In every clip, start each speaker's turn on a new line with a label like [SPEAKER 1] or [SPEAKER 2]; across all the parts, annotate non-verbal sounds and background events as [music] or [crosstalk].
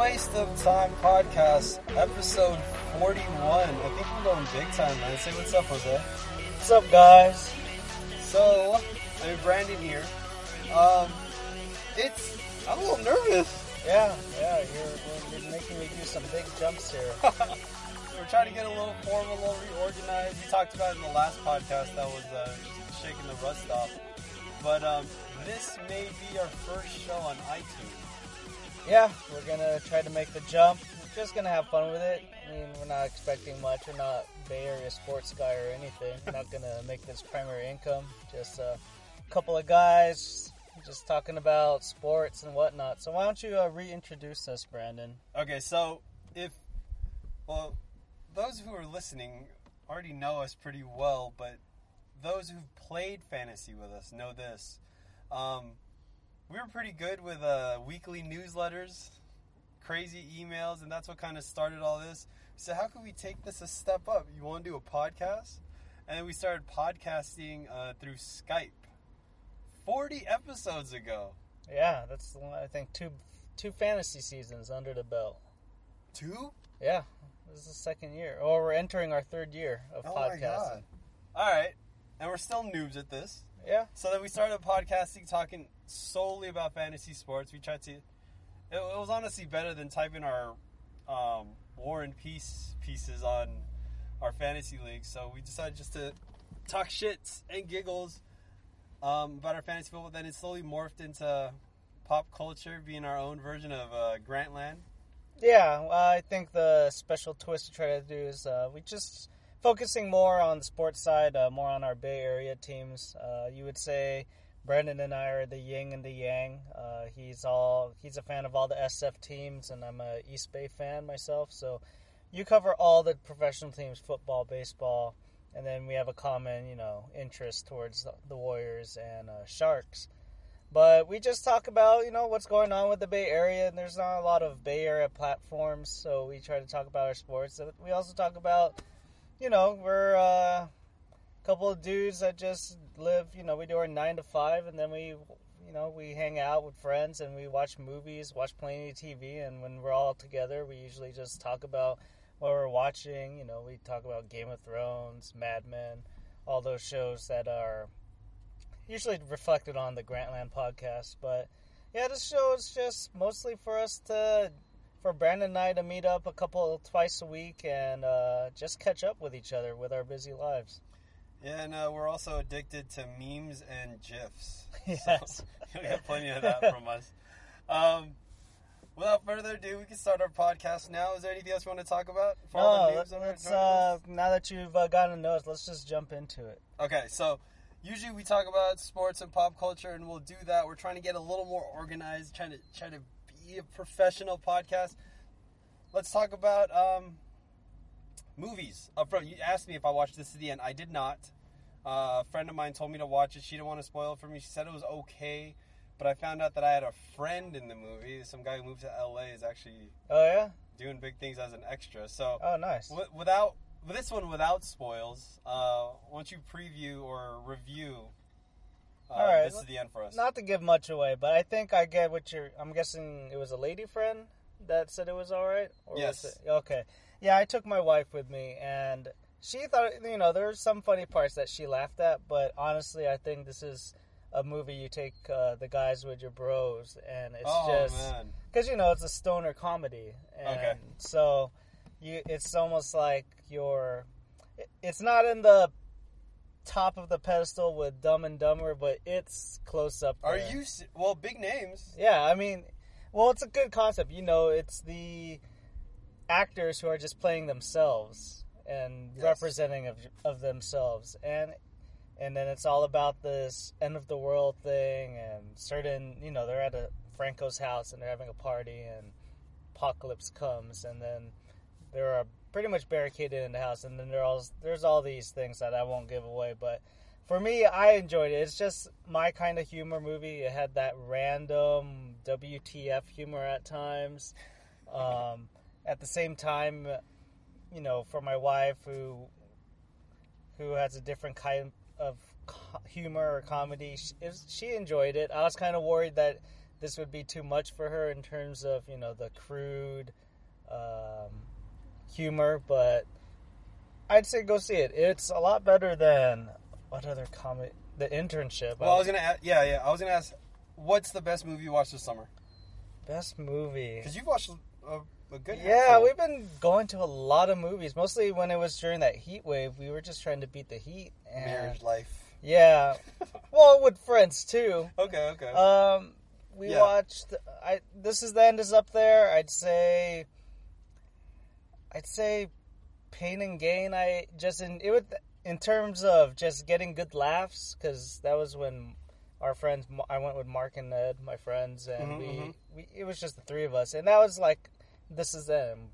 [SPEAKER 1] Waste of Time podcast, episode 41. I think we're going big time, man. Say what's up, Jose.
[SPEAKER 2] What's up, guys?
[SPEAKER 1] So, I'm Brandon here. Um, it's, I'm a little nervous.
[SPEAKER 2] Yeah, yeah, you're, you're making me do some big jumps here. [laughs]
[SPEAKER 1] We're trying to get a little formal, a little reorganized. We talked about it in the last podcast that was uh, shaking the rust off. But um, this may be our first show on iTunes.
[SPEAKER 2] Yeah, we're gonna try to make the jump. We're just gonna have fun with it. I mean, we're not expecting much. We're not Bay Area sports guy or anything. We're not gonna make this primary income. Just a couple of guys just talking about sports and whatnot. So why don't you uh, reintroduce us, Brandon?
[SPEAKER 1] Okay, so if well, those who are listening already know us pretty well, but those who've played fantasy with us know this. Um, we were pretty good with uh, weekly newsletters, crazy emails, and that's what kind of started all this. So how can we take this a step up? You want to do a podcast? And then we started podcasting uh, through Skype. Forty episodes ago.
[SPEAKER 2] Yeah, that's I think two two fantasy seasons under the belt.
[SPEAKER 1] Two?
[SPEAKER 2] Yeah, this is the second year, or we're entering our third year of
[SPEAKER 1] Oh
[SPEAKER 2] podcasting.
[SPEAKER 1] All right, and we're still noobs at this.
[SPEAKER 2] Yeah,
[SPEAKER 1] So then we started podcasting, talking solely about fantasy sports. We tried to. It, it was honestly better than typing our um, War and Peace pieces on our fantasy league. So we decided just to talk shits and giggles um, about our fantasy football. Then it slowly morphed into pop culture, being our own version of uh, Grantland.
[SPEAKER 2] yeah. Well, I think the special twist to try to do is uh, we just focusing more on the sports side, uh, more on our Bay Area teams. Uh, you would say Brandon and I are the yin and the yang. Uh, he's all he's a fan of all the SF teams, and I'm a East Bay fan myself. So you cover all the professional teams: football, baseball, and then we have a common, you know, interest towards the- Warriors and uh, Sharks. But we just talk about, you know, what's going on with the Bay Area, and there's not a lot of Bay Area platforms, so we try to talk about our sports. We also talk about, you know, we're uh, a couple of dudes that just live, you know, we do our nine to five, and then we, you know, we hang out with friends and we watch movies, watch plenty of TV, and when we're all together, we usually just talk about what we're watching. You know, we talk about Game of Thrones, Mad Men, all those shows that are usually reflected on the Grantland podcast. But yeah, this show is just mostly for us to, for Brandon and I to meet up a couple twice a week and uh, just catch up with each other with our busy lives.
[SPEAKER 1] And uh, we're also addicted to memes and GIFs. [laughs]
[SPEAKER 2] Yes. [laughs]
[SPEAKER 1] You'll get plenty of that from us. Um, without further ado, we can start our podcast now. Is there anything else you want to talk about? for
[SPEAKER 2] No,
[SPEAKER 1] noobs
[SPEAKER 2] let's uh, now that you've uh, gotten to know us, let's just jump into it.
[SPEAKER 1] Okay, so usually we talk about sports and pop culture, and we'll do that. We're trying to get a little more organized, trying to try to professional podcast. Let's talk about um, movies up front. You asked me if I watched this to the end. I did not. Uh, a friend of mine told me to watch it. She didn't want to spoil it for me. She said it was okay, but I found out that I had a friend in the movie. Some guy who moved to LA is actually
[SPEAKER 2] Oh yeah.
[SPEAKER 1] doing big things as an extra. So
[SPEAKER 2] Oh nice.
[SPEAKER 1] Wi- without this one without spoils, uh, once you preview or review, uh,
[SPEAKER 2] All right,
[SPEAKER 1] this is the end for us.
[SPEAKER 2] Not to give much away, but I think I get what you're. I'm guessing it was a lady friend that said it was all right. Or
[SPEAKER 1] Yes.
[SPEAKER 2] Was it, okay. Yeah, I took my wife with me, and she thought you know there were some funny parts that she laughed at, but honestly, I think this is a movie you take uh, the guys with your bros, and it's
[SPEAKER 1] oh
[SPEAKER 2] just because you know it's a stoner comedy, and
[SPEAKER 1] Okay.
[SPEAKER 2] so you it's almost like you're. it- It's not in the top of the pedestal with Dumb and Dumber, but it's close up.
[SPEAKER 1] are you well? Big names.
[SPEAKER 2] Yeah, I mean, well, it's a good concept. You know, it's the actors who are just playing themselves and
[SPEAKER 1] Yes.
[SPEAKER 2] representing of, of themselves, and and then it's all about this end of the world thing, and certain, you know, they're at a Franco's house and they're having a party, and apocalypse comes, and then there are pretty much barricaded in the house, and then there all there's all these things that I won't give away, but for me, I enjoyed it. It's just my kind of humor movie. It had that random WTF humor at times. Um, [laughs] at the same time, you know, for my wife who who has a different kind of humor or comedy, she, was- she enjoyed it. I was kind of worried that this would be too much for her in terms of you know the crude um, humor, but I'd say go see it. It's a lot better than what other comic? The internship.
[SPEAKER 1] Well, I was gonna, ask, yeah, yeah. I was gonna ask, what's the best movie you watched this summer?
[SPEAKER 2] best movie.
[SPEAKER 1] Because you've watched a, a good.
[SPEAKER 2] Yeah, we've been going to a lot of movies. Mostly when it was during that heat wave, we were just trying to beat the heat. And
[SPEAKER 1] marriage life.
[SPEAKER 2] yeah, [laughs] well, with friends too.
[SPEAKER 1] Okay, okay.
[SPEAKER 2] Um, we
[SPEAKER 1] Yeah.
[SPEAKER 2] watched. I this is the end is up there. I'd say. I'd say, Pain and Gain. I just in it would in terms of just getting good laughs because that was when our friends. I went with Mark and Ned, my friends, and
[SPEAKER 1] Mhm,
[SPEAKER 2] we,
[SPEAKER 1] mhm.
[SPEAKER 2] we it was just the three of us, and that was like. This is them.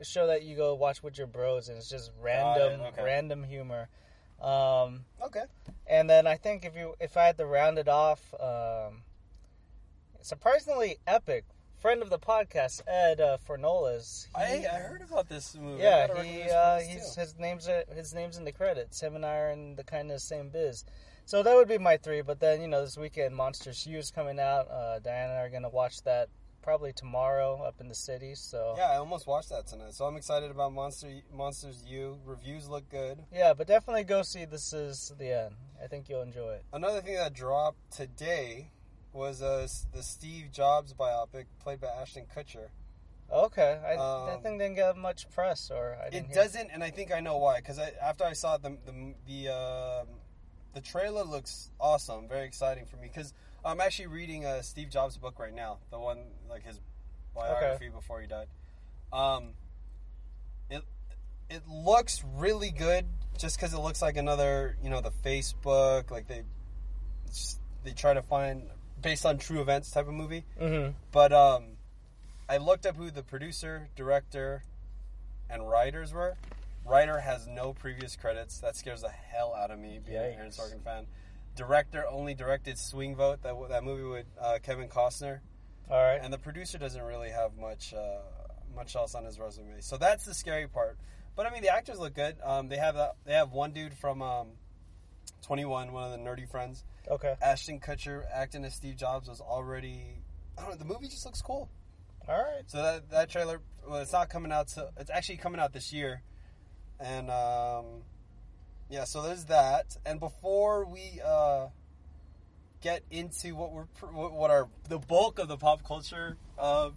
[SPEAKER 2] Show that you go watch with your bros, and it's just random,
[SPEAKER 1] okay.
[SPEAKER 2] random humor. Um,
[SPEAKER 1] okay.
[SPEAKER 2] and then I think if you if I had to round it off, um, surprisingly epic. Friend of the podcast, Ed uh, Fornolas.
[SPEAKER 1] I, I heard about this movie.
[SPEAKER 2] Yeah, he, uh, he's, his name's uh, his name's in the credits. Him and I are in the kind of same biz. So that would be my three. But then you know this weekend, Monsters U is coming out. Uh, Diana and I are gonna watch that probably tomorrow up in the city. So
[SPEAKER 1] Yeah, I almost watched that tonight, so I'm excited about Monster Monsters U. Reviews look good.
[SPEAKER 2] yeah, but definitely go see This Is the End. I think you'll enjoy it.
[SPEAKER 1] Another thing that dropped today was uh, the Steve Jobs biopic played by Ashton Kutcher.
[SPEAKER 2] Okay, I,
[SPEAKER 1] Um,
[SPEAKER 2] that thing didn't get much press, or I didn't
[SPEAKER 1] It doesn't, and I think I know why. Because after I saw it, the the the, um the trailer looks awesome, very exciting for me. Because I'm actually reading a Steve Jobs book right now, the one like his biography before he died. Um, it it looks really good, just because it looks like another, you know, the Facebook, like they they try to find based on true events type of movie.
[SPEAKER 2] Mhm.
[SPEAKER 1] But um, I looked up who the producer, director, and writers were. Writer has no previous credits. That scares the hell out of me, being an Aaron Sorkin fan. Director only directed Swing Vote, that that movie with uh, Kevin Costner,
[SPEAKER 2] All right.
[SPEAKER 1] and the producer doesn't really have much uh, much else on his resume. So that's the scary part. But I mean, the actors look good. Um, they have that. They have one dude from um, Twenty One, one of the nerdy friends.
[SPEAKER 2] Okay.
[SPEAKER 1] Ashton Kutcher acting as Steve Jobs was already. I don't know. The movie just looks cool.
[SPEAKER 2] All right.
[SPEAKER 1] So that that trailer, well, it's not coming out. To, it's actually coming out this year, and um, yeah. So there's that. And before we uh, get into what we're what what our the bulk of the pop culture uh,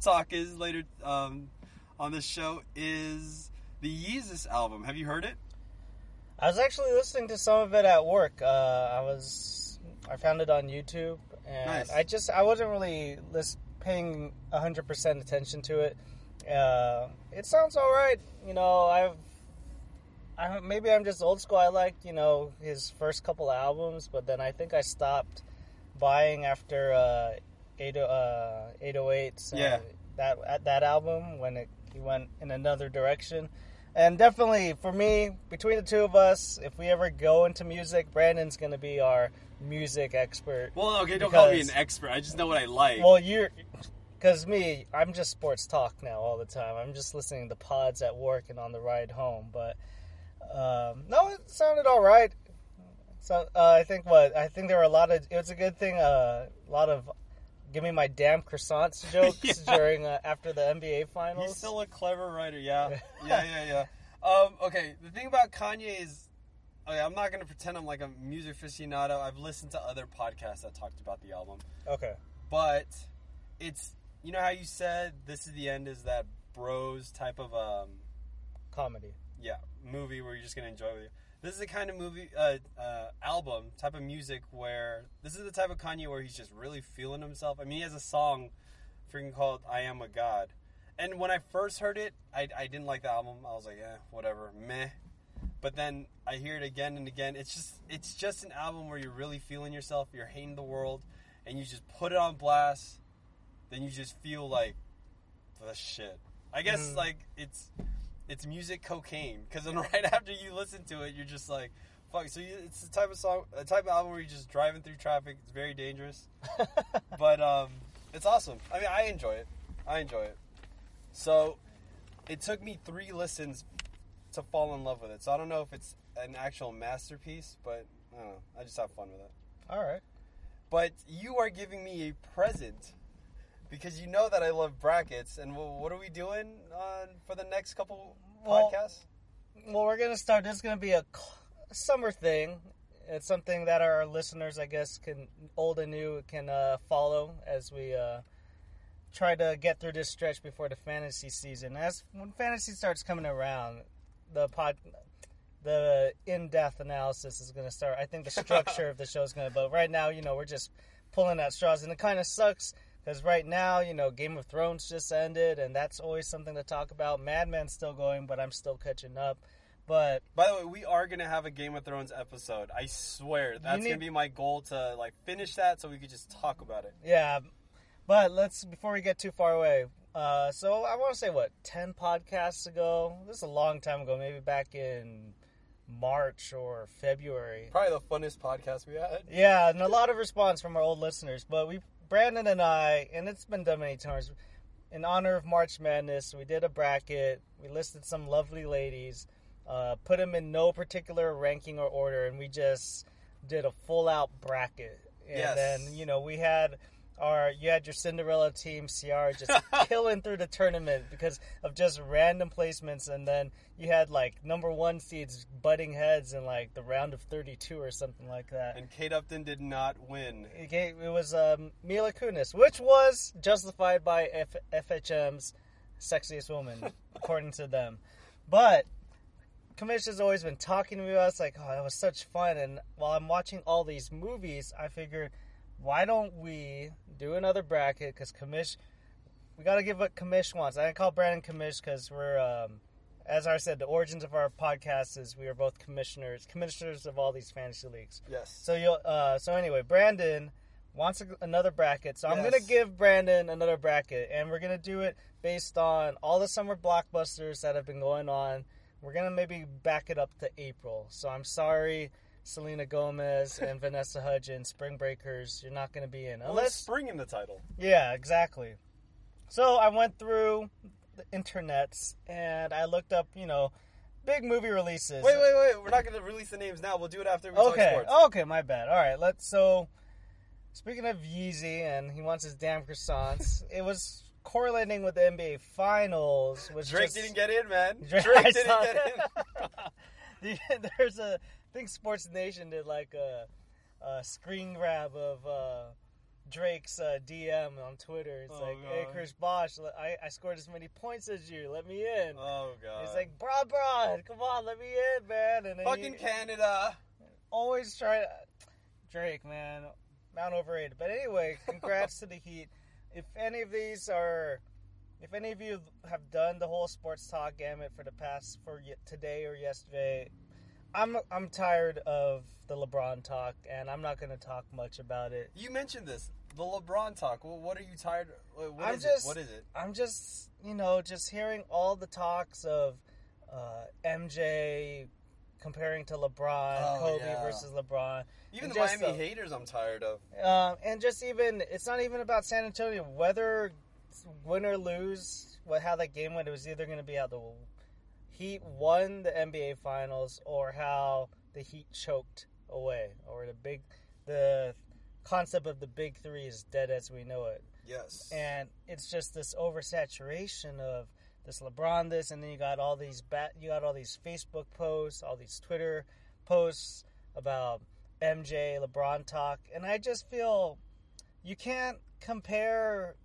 [SPEAKER 1] talk is later um, on this show is the Yeezus album. Have you heard it?
[SPEAKER 2] I was actually listening to some of it at work. Uh, I was I found it on YouTube, and
[SPEAKER 1] Nice.
[SPEAKER 2] I just I wasn't really lis- paying hundred percent attention to it. Uh, it sounds all right. You know, I've I maybe I'm just old school. I like you know his first couple albums, but then I think I stopped buying after uh, 80, uh, 808s. and
[SPEAKER 1] Yeah.
[SPEAKER 2] that at that album when it he went in another direction. And definitely for me, between the two of us, if we ever go into music, Brandon's going to be our music expert.
[SPEAKER 1] Well, okay,
[SPEAKER 2] don't call me an
[SPEAKER 1] expert. I just know what I like.
[SPEAKER 2] Well, you're because me, I'm just sports talk now all the time. I'm just listening to pods at work and on the ride home. But um, no, it sounded all right. So uh, I think what I think there were a lot of. It was a good thing. Uh, a lot of give me my damn croissants [laughs] jokes
[SPEAKER 1] Yeah.
[SPEAKER 2] during uh, after the NBA finals.
[SPEAKER 1] He's still a clever writer, yeah. [laughs] yeah, yeah, yeah. Um, okay, the thing about Kanye is, okay, I'm not going to pretend I'm like a music aficionado. I've listened to other podcasts that talked about the album.
[SPEAKER 2] okay.
[SPEAKER 1] But it's, you know how you said This is the End is that bros type of, um,
[SPEAKER 2] Comedy.
[SPEAKER 1] yeah, movie where you're just going to enjoy with you. This is the kind of movie, uh, uh, album, type of music where this is the type of Kanye where he's just really feeling himself. I mean, he has a song freaking called I Am a God. And when I first heard it, I, I didn't like the album. I was like, eh, whatever, meh. But then I hear it again and again. It's just it's just an album where you're really feeling yourself. You're hating the world, and you just put it on blast. Then you just feel like the shit. I guess
[SPEAKER 2] Mhm.
[SPEAKER 1] like it's it's music cocaine because then [laughs] right after you listen to it, you're just like, fuck. So you, it's the type of song, a type of album where you're just driving through traffic. It's very dangerous, [laughs] but um, it's awesome. I mean, I enjoy it. I enjoy it. So it took me three listens to fall in love with it. So I don't know if it's an actual masterpiece, but I don't know. I just have fun with it.
[SPEAKER 2] all right.
[SPEAKER 1] but you are giving me a present because you know that I love brackets. And wh- what are we doing on for the next couple
[SPEAKER 2] Well,
[SPEAKER 1] podcasts?
[SPEAKER 2] Well, we're gonna start. This is gonna be a summer thing. It's something that our listeners, I guess, can old and new can uh, follow as we uh, try to get through this stretch before the fantasy season. As when fantasy starts coming around, the pod, the in-depth analysis is gonna start. I think the [laughs] structure of the show is gonna. But right now, you know, we're just pulling at straws, and it kind of sucks. Because right now, you know, Game of Thrones just ended, and that's always something to talk about. Mad Men's still going, but I'm still catching up. But
[SPEAKER 1] By the way, we are gonna have a Game of Thrones episode. I swear that's
[SPEAKER 2] need-
[SPEAKER 1] gonna be my goal to like finish that so we could just talk about it.
[SPEAKER 2] yeah, but let's before we get too far away. Uh, so I want to say what ten podcasts ago. This is a long time ago, maybe back in March or February.
[SPEAKER 1] Probably the funnest podcast we had.
[SPEAKER 2] Yeah, and a lot of response from our old listeners. But we, Brandon and I, and it's been done many times. In honor of March Madness, we did a bracket. We listed some lovely ladies, uh, put them in no particular ranking or order, and we just did a full out bracket. And
[SPEAKER 1] Yes.
[SPEAKER 2] then you know we had our you had your Cinderella team, Ciara, just [laughs] killing through the tournament because of just random placements, and then you had like number one seeds butting heads in like the round of thirty two or something like that.
[SPEAKER 1] And Kate Upton did not win.
[SPEAKER 2] It, was um, Mila Kunis, which was justified by F- FHM's sexiest woman, [laughs] according to them. But has always been talking to me about. It's like, oh, that was such fun. And while I'm watching all these movies, I figured, why don't we do another bracket? Because Kamish, we got to give what Kamish wants. I call Brandon Kamish because we're, um, as I said, the origins of our podcast is we are both commissioners, commissioners of all these fantasy leagues.
[SPEAKER 1] Yes.
[SPEAKER 2] So you uh so anyway, Brandon wants a, another bracket. So I'm
[SPEAKER 1] Yes.
[SPEAKER 2] to give Brandon another bracket and we're going to do it based on all the summer blockbusters that have been going on. We're going to maybe back it up to April. So I'm sorry Selena Gomez and [laughs] Vanessa Hudgens, Spring Breakers, you're not going to be in.
[SPEAKER 1] Well,
[SPEAKER 2] Unless
[SPEAKER 1] let's spring in the title.
[SPEAKER 2] yeah, exactly. So I went through the internets and I looked up, you know, big movie releases.
[SPEAKER 1] Wait, wait, wait. We're not going to release the names now. We'll do it after we talk
[SPEAKER 2] Okay.
[SPEAKER 1] sports.
[SPEAKER 2] Okay, my bad. All right, let's. So, speaking of Yeezy and he wants his damn croissants, [laughs] it was correlating with the NBA Finals. Which
[SPEAKER 1] Drake
[SPEAKER 2] just-
[SPEAKER 1] didn't get in, man. [laughs]
[SPEAKER 2] Drake-
[SPEAKER 1] Drake didn't get in.
[SPEAKER 2] There's a. I think SportsNation did like a, a screen grab of uh, Drake's uh, DM on Twitter. It's
[SPEAKER 1] Oh,
[SPEAKER 2] like, "Hey, Chris Bosh, I, I scored as many points as you. Let me in."
[SPEAKER 1] oh god.
[SPEAKER 2] He's like, "Bro, bro, come on, let me in, man." And
[SPEAKER 1] fucking
[SPEAKER 2] he-
[SPEAKER 1] Canada.
[SPEAKER 2] always try to. Drake, man, not overrated. But anyway, [laughs] congrats to the Heat. If any of these are, if any of you have done the whole sports talk gamut for the past for y- today or yesterday, I'm I'm tired of the LeBron talk, and I'm not going to talk much about it.
[SPEAKER 1] You mentioned this, the LeBron talk. Well, what are you tired? What
[SPEAKER 2] I'm
[SPEAKER 1] is
[SPEAKER 2] just-
[SPEAKER 1] it? What is it?
[SPEAKER 2] I'm just, you know, just hearing all the talks of uh, MJ comparing to LeBron,
[SPEAKER 1] Oh,
[SPEAKER 2] Kobe
[SPEAKER 1] yeah.
[SPEAKER 2] versus LeBron.
[SPEAKER 1] Even
[SPEAKER 2] And
[SPEAKER 1] the
[SPEAKER 2] just
[SPEAKER 1] Miami
[SPEAKER 2] the-
[SPEAKER 1] haters, I'm tired of.
[SPEAKER 2] Um, and just even, it's not even about San Antonio. Whether win or lose, what how that game went, it was either going to be how the Heat won the NBA Finals or how the Heat choked away, or the big, the concept of the big three is dead as we know it.
[SPEAKER 1] Yes.
[SPEAKER 2] And it's just this oversaturation of this LeBron this, and then you got all these bat, you got all these Facebook posts, all these Twitter posts about MJ LeBron talk, and I just feel you can't compare.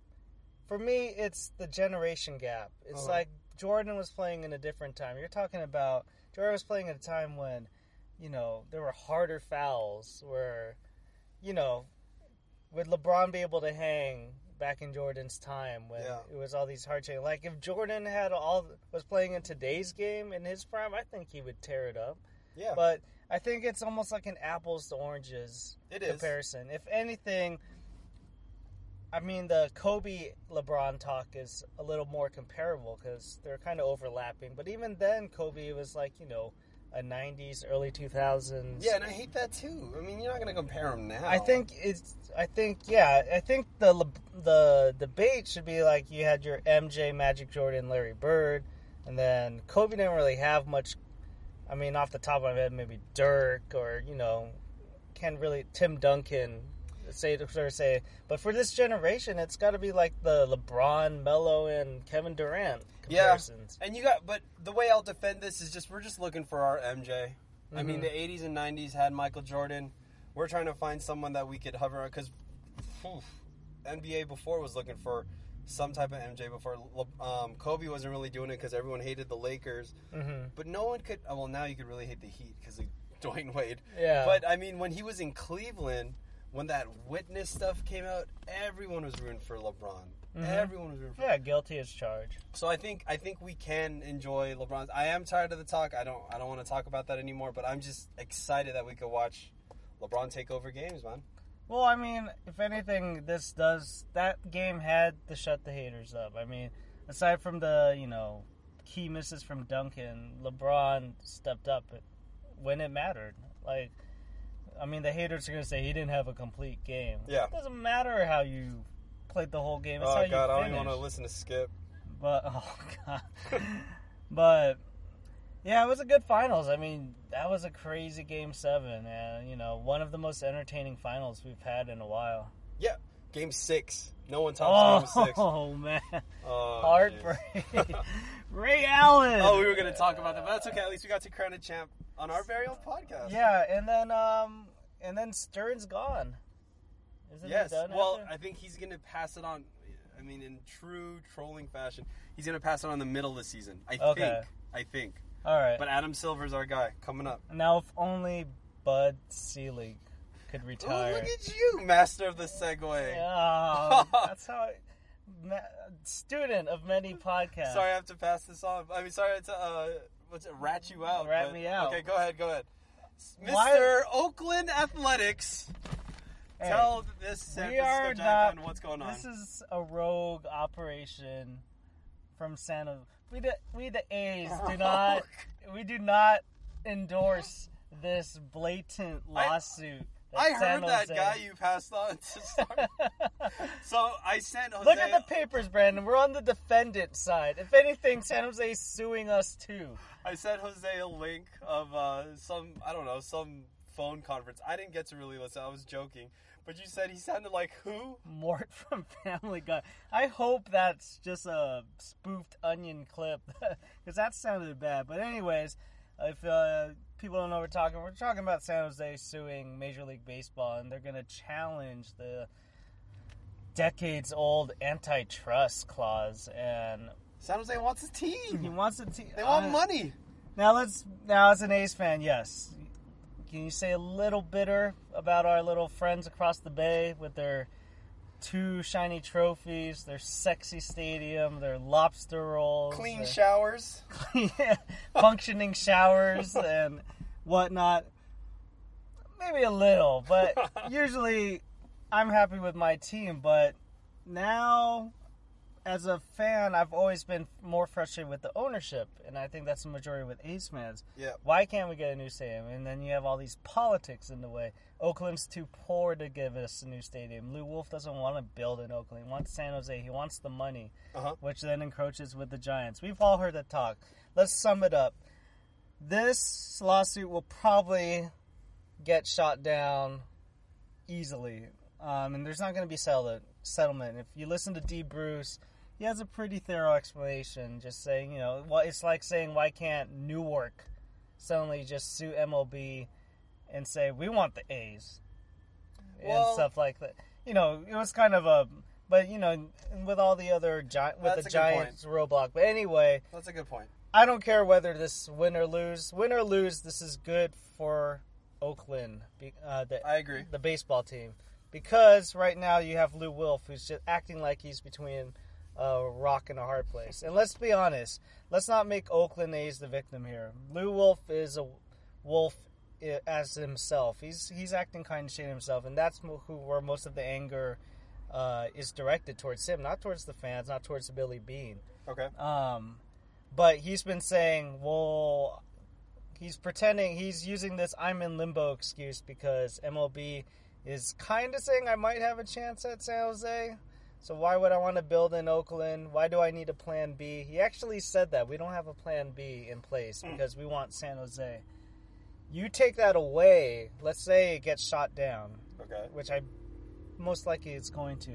[SPEAKER 2] For me, it's the generation gap. It's
[SPEAKER 1] Uh-huh.
[SPEAKER 2] like Jordan was playing in a different time. You're talking about Jordan was playing at a time when, you know, there were harder fouls. Where, you know, would LeBron be able to hang back in Jordan's time when
[SPEAKER 1] Yeah.
[SPEAKER 2] it was all these hard changes? Like if Jordan had all was playing in today's game in his prime, I think he would tear it up.
[SPEAKER 1] yeah.
[SPEAKER 2] But I think it's almost like an apples to oranges
[SPEAKER 1] It is.
[SPEAKER 2] comparison. If anything, I mean the Kobe LeBron talk is a little more comparable because they're kind of overlapping. But even then, Kobe was like you know a '90s, early 2000s.
[SPEAKER 1] yeah, and I hate that too. I mean, you're not going to compare them now.
[SPEAKER 2] I think it's. I think yeah. I think the the debate should be like you had your MJ, Magic Jordan, Larry Bird, and then Kobe didn't really have much. I mean, off the top of my head, maybe Dirk or you know, can't really Tim Duncan. Say to sort of say, but for this generation, it's got to be like the LeBron, Melo, and Kevin Durant comparisons. Yeah.
[SPEAKER 1] And you got, but the way I'll defend this is just we're just looking for our MJ. I mean,
[SPEAKER 2] Mhm.
[SPEAKER 1] the '80s and '90s had Michael Jordan. We're trying to find someone that we could hover on because NBA before was looking for some type of MJ before. Um, Kobe wasn't really doing it because everyone hated the Lakers,
[SPEAKER 2] hmm
[SPEAKER 1] but no one could. oh, Well, now you could really hate the Heat because of [laughs] Dwyane Wade.
[SPEAKER 2] Yeah,
[SPEAKER 1] But I mean, when he was in Cleveland, when that witness stuff came out, everyone was rooting for LeBron.
[SPEAKER 2] Mhm.
[SPEAKER 1] Everyone was rooting for.
[SPEAKER 2] yeah, guilty as charged.
[SPEAKER 1] So I think I think we can enjoy LeBron. I am tired of the talk. I don't I don't want to talk about that anymore. But I'm just excited that we could watch LeBron take over games, man.
[SPEAKER 2] Well, I mean, if anything, this does that game had to shut the haters up. I mean, aside from the you know key misses from Duncan, LeBron stepped up when it mattered. Like, I mean, the haters are gonna say he didn't have a complete game.
[SPEAKER 1] Yeah.
[SPEAKER 2] it doesn't matter how you played the whole game. It's oh, how
[SPEAKER 1] oh God, I don't even want to listen to Skip.
[SPEAKER 2] But [laughs] oh god, [laughs] but yeah, it was a good finals. I mean, that was a crazy game seven, and you know, one of the most entertaining finals we've had in a while. Yeah.
[SPEAKER 1] Game six. No one tops game six.
[SPEAKER 2] Oh [laughs] man,
[SPEAKER 1] Oh,
[SPEAKER 2] heartbreak. Ray Allen.
[SPEAKER 1] Oh, we were gonna talk about that, but that's okay. At least we got to crown a champ on our very own podcast.
[SPEAKER 2] Yeah, and then um, and then Stern's gone. Isn't
[SPEAKER 1] Yes.
[SPEAKER 2] he done?
[SPEAKER 1] Well,
[SPEAKER 2] after?
[SPEAKER 1] I think he's gonna pass it on. I mean, in true trolling fashion, he's gonna pass it on in the middle of the season. I
[SPEAKER 2] Okay.
[SPEAKER 1] think. I think.
[SPEAKER 2] all right.
[SPEAKER 1] But Adam Silver's our guy coming up.
[SPEAKER 2] now, if only Bud Selig could
[SPEAKER 1] Ooh,
[SPEAKER 2] retire.
[SPEAKER 1] look at you, master of the segue.
[SPEAKER 2] Yeah, that's how. I, student of many podcasts.
[SPEAKER 1] Sorry, I have to pass this on. I mean, sorry to uh, what's it, rat you out.
[SPEAKER 2] Rat
[SPEAKER 1] but-
[SPEAKER 2] me out.
[SPEAKER 1] Okay, go ahead, go ahead. Mr. Oakland Athletics,
[SPEAKER 2] Hey,
[SPEAKER 1] tell this San Francisco Giant
[SPEAKER 2] not-
[SPEAKER 1] what's going on.
[SPEAKER 2] This is a rogue operation from Santa. We the we the A's do [laughs] not we do not endorse this blatant lawsuit.
[SPEAKER 1] I heard that guy you passed on to [laughs] start. so I sent Jose.
[SPEAKER 2] Look at the papers, Brandon. We're on the defendant side. If anything, San Jose is suing us too.
[SPEAKER 1] I sent Jose a link of uh, some I don't know some phone conference. I didn't get to really listen. I was joking, but you said he sounded like who?
[SPEAKER 2] Mort [laughs] from Family Guy. I hope that's just a spoofed onion clip [laughs] because that sounded bad. But anyways, if uh, people don't know what we're talking, we're talking about San Jose suing Major League Baseball, and they're going to challenge the decades-old antitrust clause, and
[SPEAKER 1] San Jose wants a team.
[SPEAKER 2] he wants a team.
[SPEAKER 1] They want
[SPEAKER 2] uh,
[SPEAKER 1] money.
[SPEAKER 2] Now let's. Now as an A's fan, yes. Can you say a little bitter about our little friends across the bay with their two shiny trophies, their sexy stadium, their lobster rolls,
[SPEAKER 1] Clean
[SPEAKER 2] their
[SPEAKER 1] showers. [laughs]
[SPEAKER 2] functioning showers and whatnot? Maybe a little, but [laughs] usually I'm happy with my team. But now, as a fan, I've always been more frustrated with the ownership, and I think that's the majority with A's fans.
[SPEAKER 1] Yeah.
[SPEAKER 2] Why can't we get a new stadium? And then you have all these politics in the way. Oakland's too poor to give us a new stadium. Lew Wolff doesn't want to build in Oakland. He wants San Jose. He wants the money,
[SPEAKER 1] Uh-huh.
[SPEAKER 2] which then encroaches with the Giants. We've all heard the talk. Let's sum it up. This lawsuit will probably get shot down easily, um, and there's not going to be settle- settlement. If you listen to D. Bruce, he has a pretty thorough explanation, just saying, you know, well, it's like saying, why can't Newark suddenly just sue MLB and say we want the A's and stuff like that? You know, it was kind of a, but you know, with all the other giant with the
[SPEAKER 1] a good point.
[SPEAKER 2] Giants roadblock. But anyway,
[SPEAKER 1] That's a good point.
[SPEAKER 2] I don't care whether this win or lose. Win or lose, this is good for Oakland, uh, the,
[SPEAKER 1] I agree.
[SPEAKER 2] the baseball team, because right now you have Lew Wolff, who's just acting like he's between a rock and a hard place. And let's be honest, let's not make Oakland A's the victim here. Lew Wolff is a wolf as himself. He's he's acting kind of shady himself, and that's who where most of the anger uh, is directed towards him, not towards the fans, not towards Billy Beane.
[SPEAKER 1] Okay.
[SPEAKER 2] Um, but he's been saying, well, he's pretending he's using this "I'm in limbo" excuse because MLB is kind of saying I might have a chance at San Jose. So why would I want to build in Oakland? Why do I need a plan B? He actually said that we don't have a plan B in place hmm. because we want San Jose. You take that away. Let's say it gets shot down,
[SPEAKER 1] Okay.
[SPEAKER 2] which I most likely it's going to.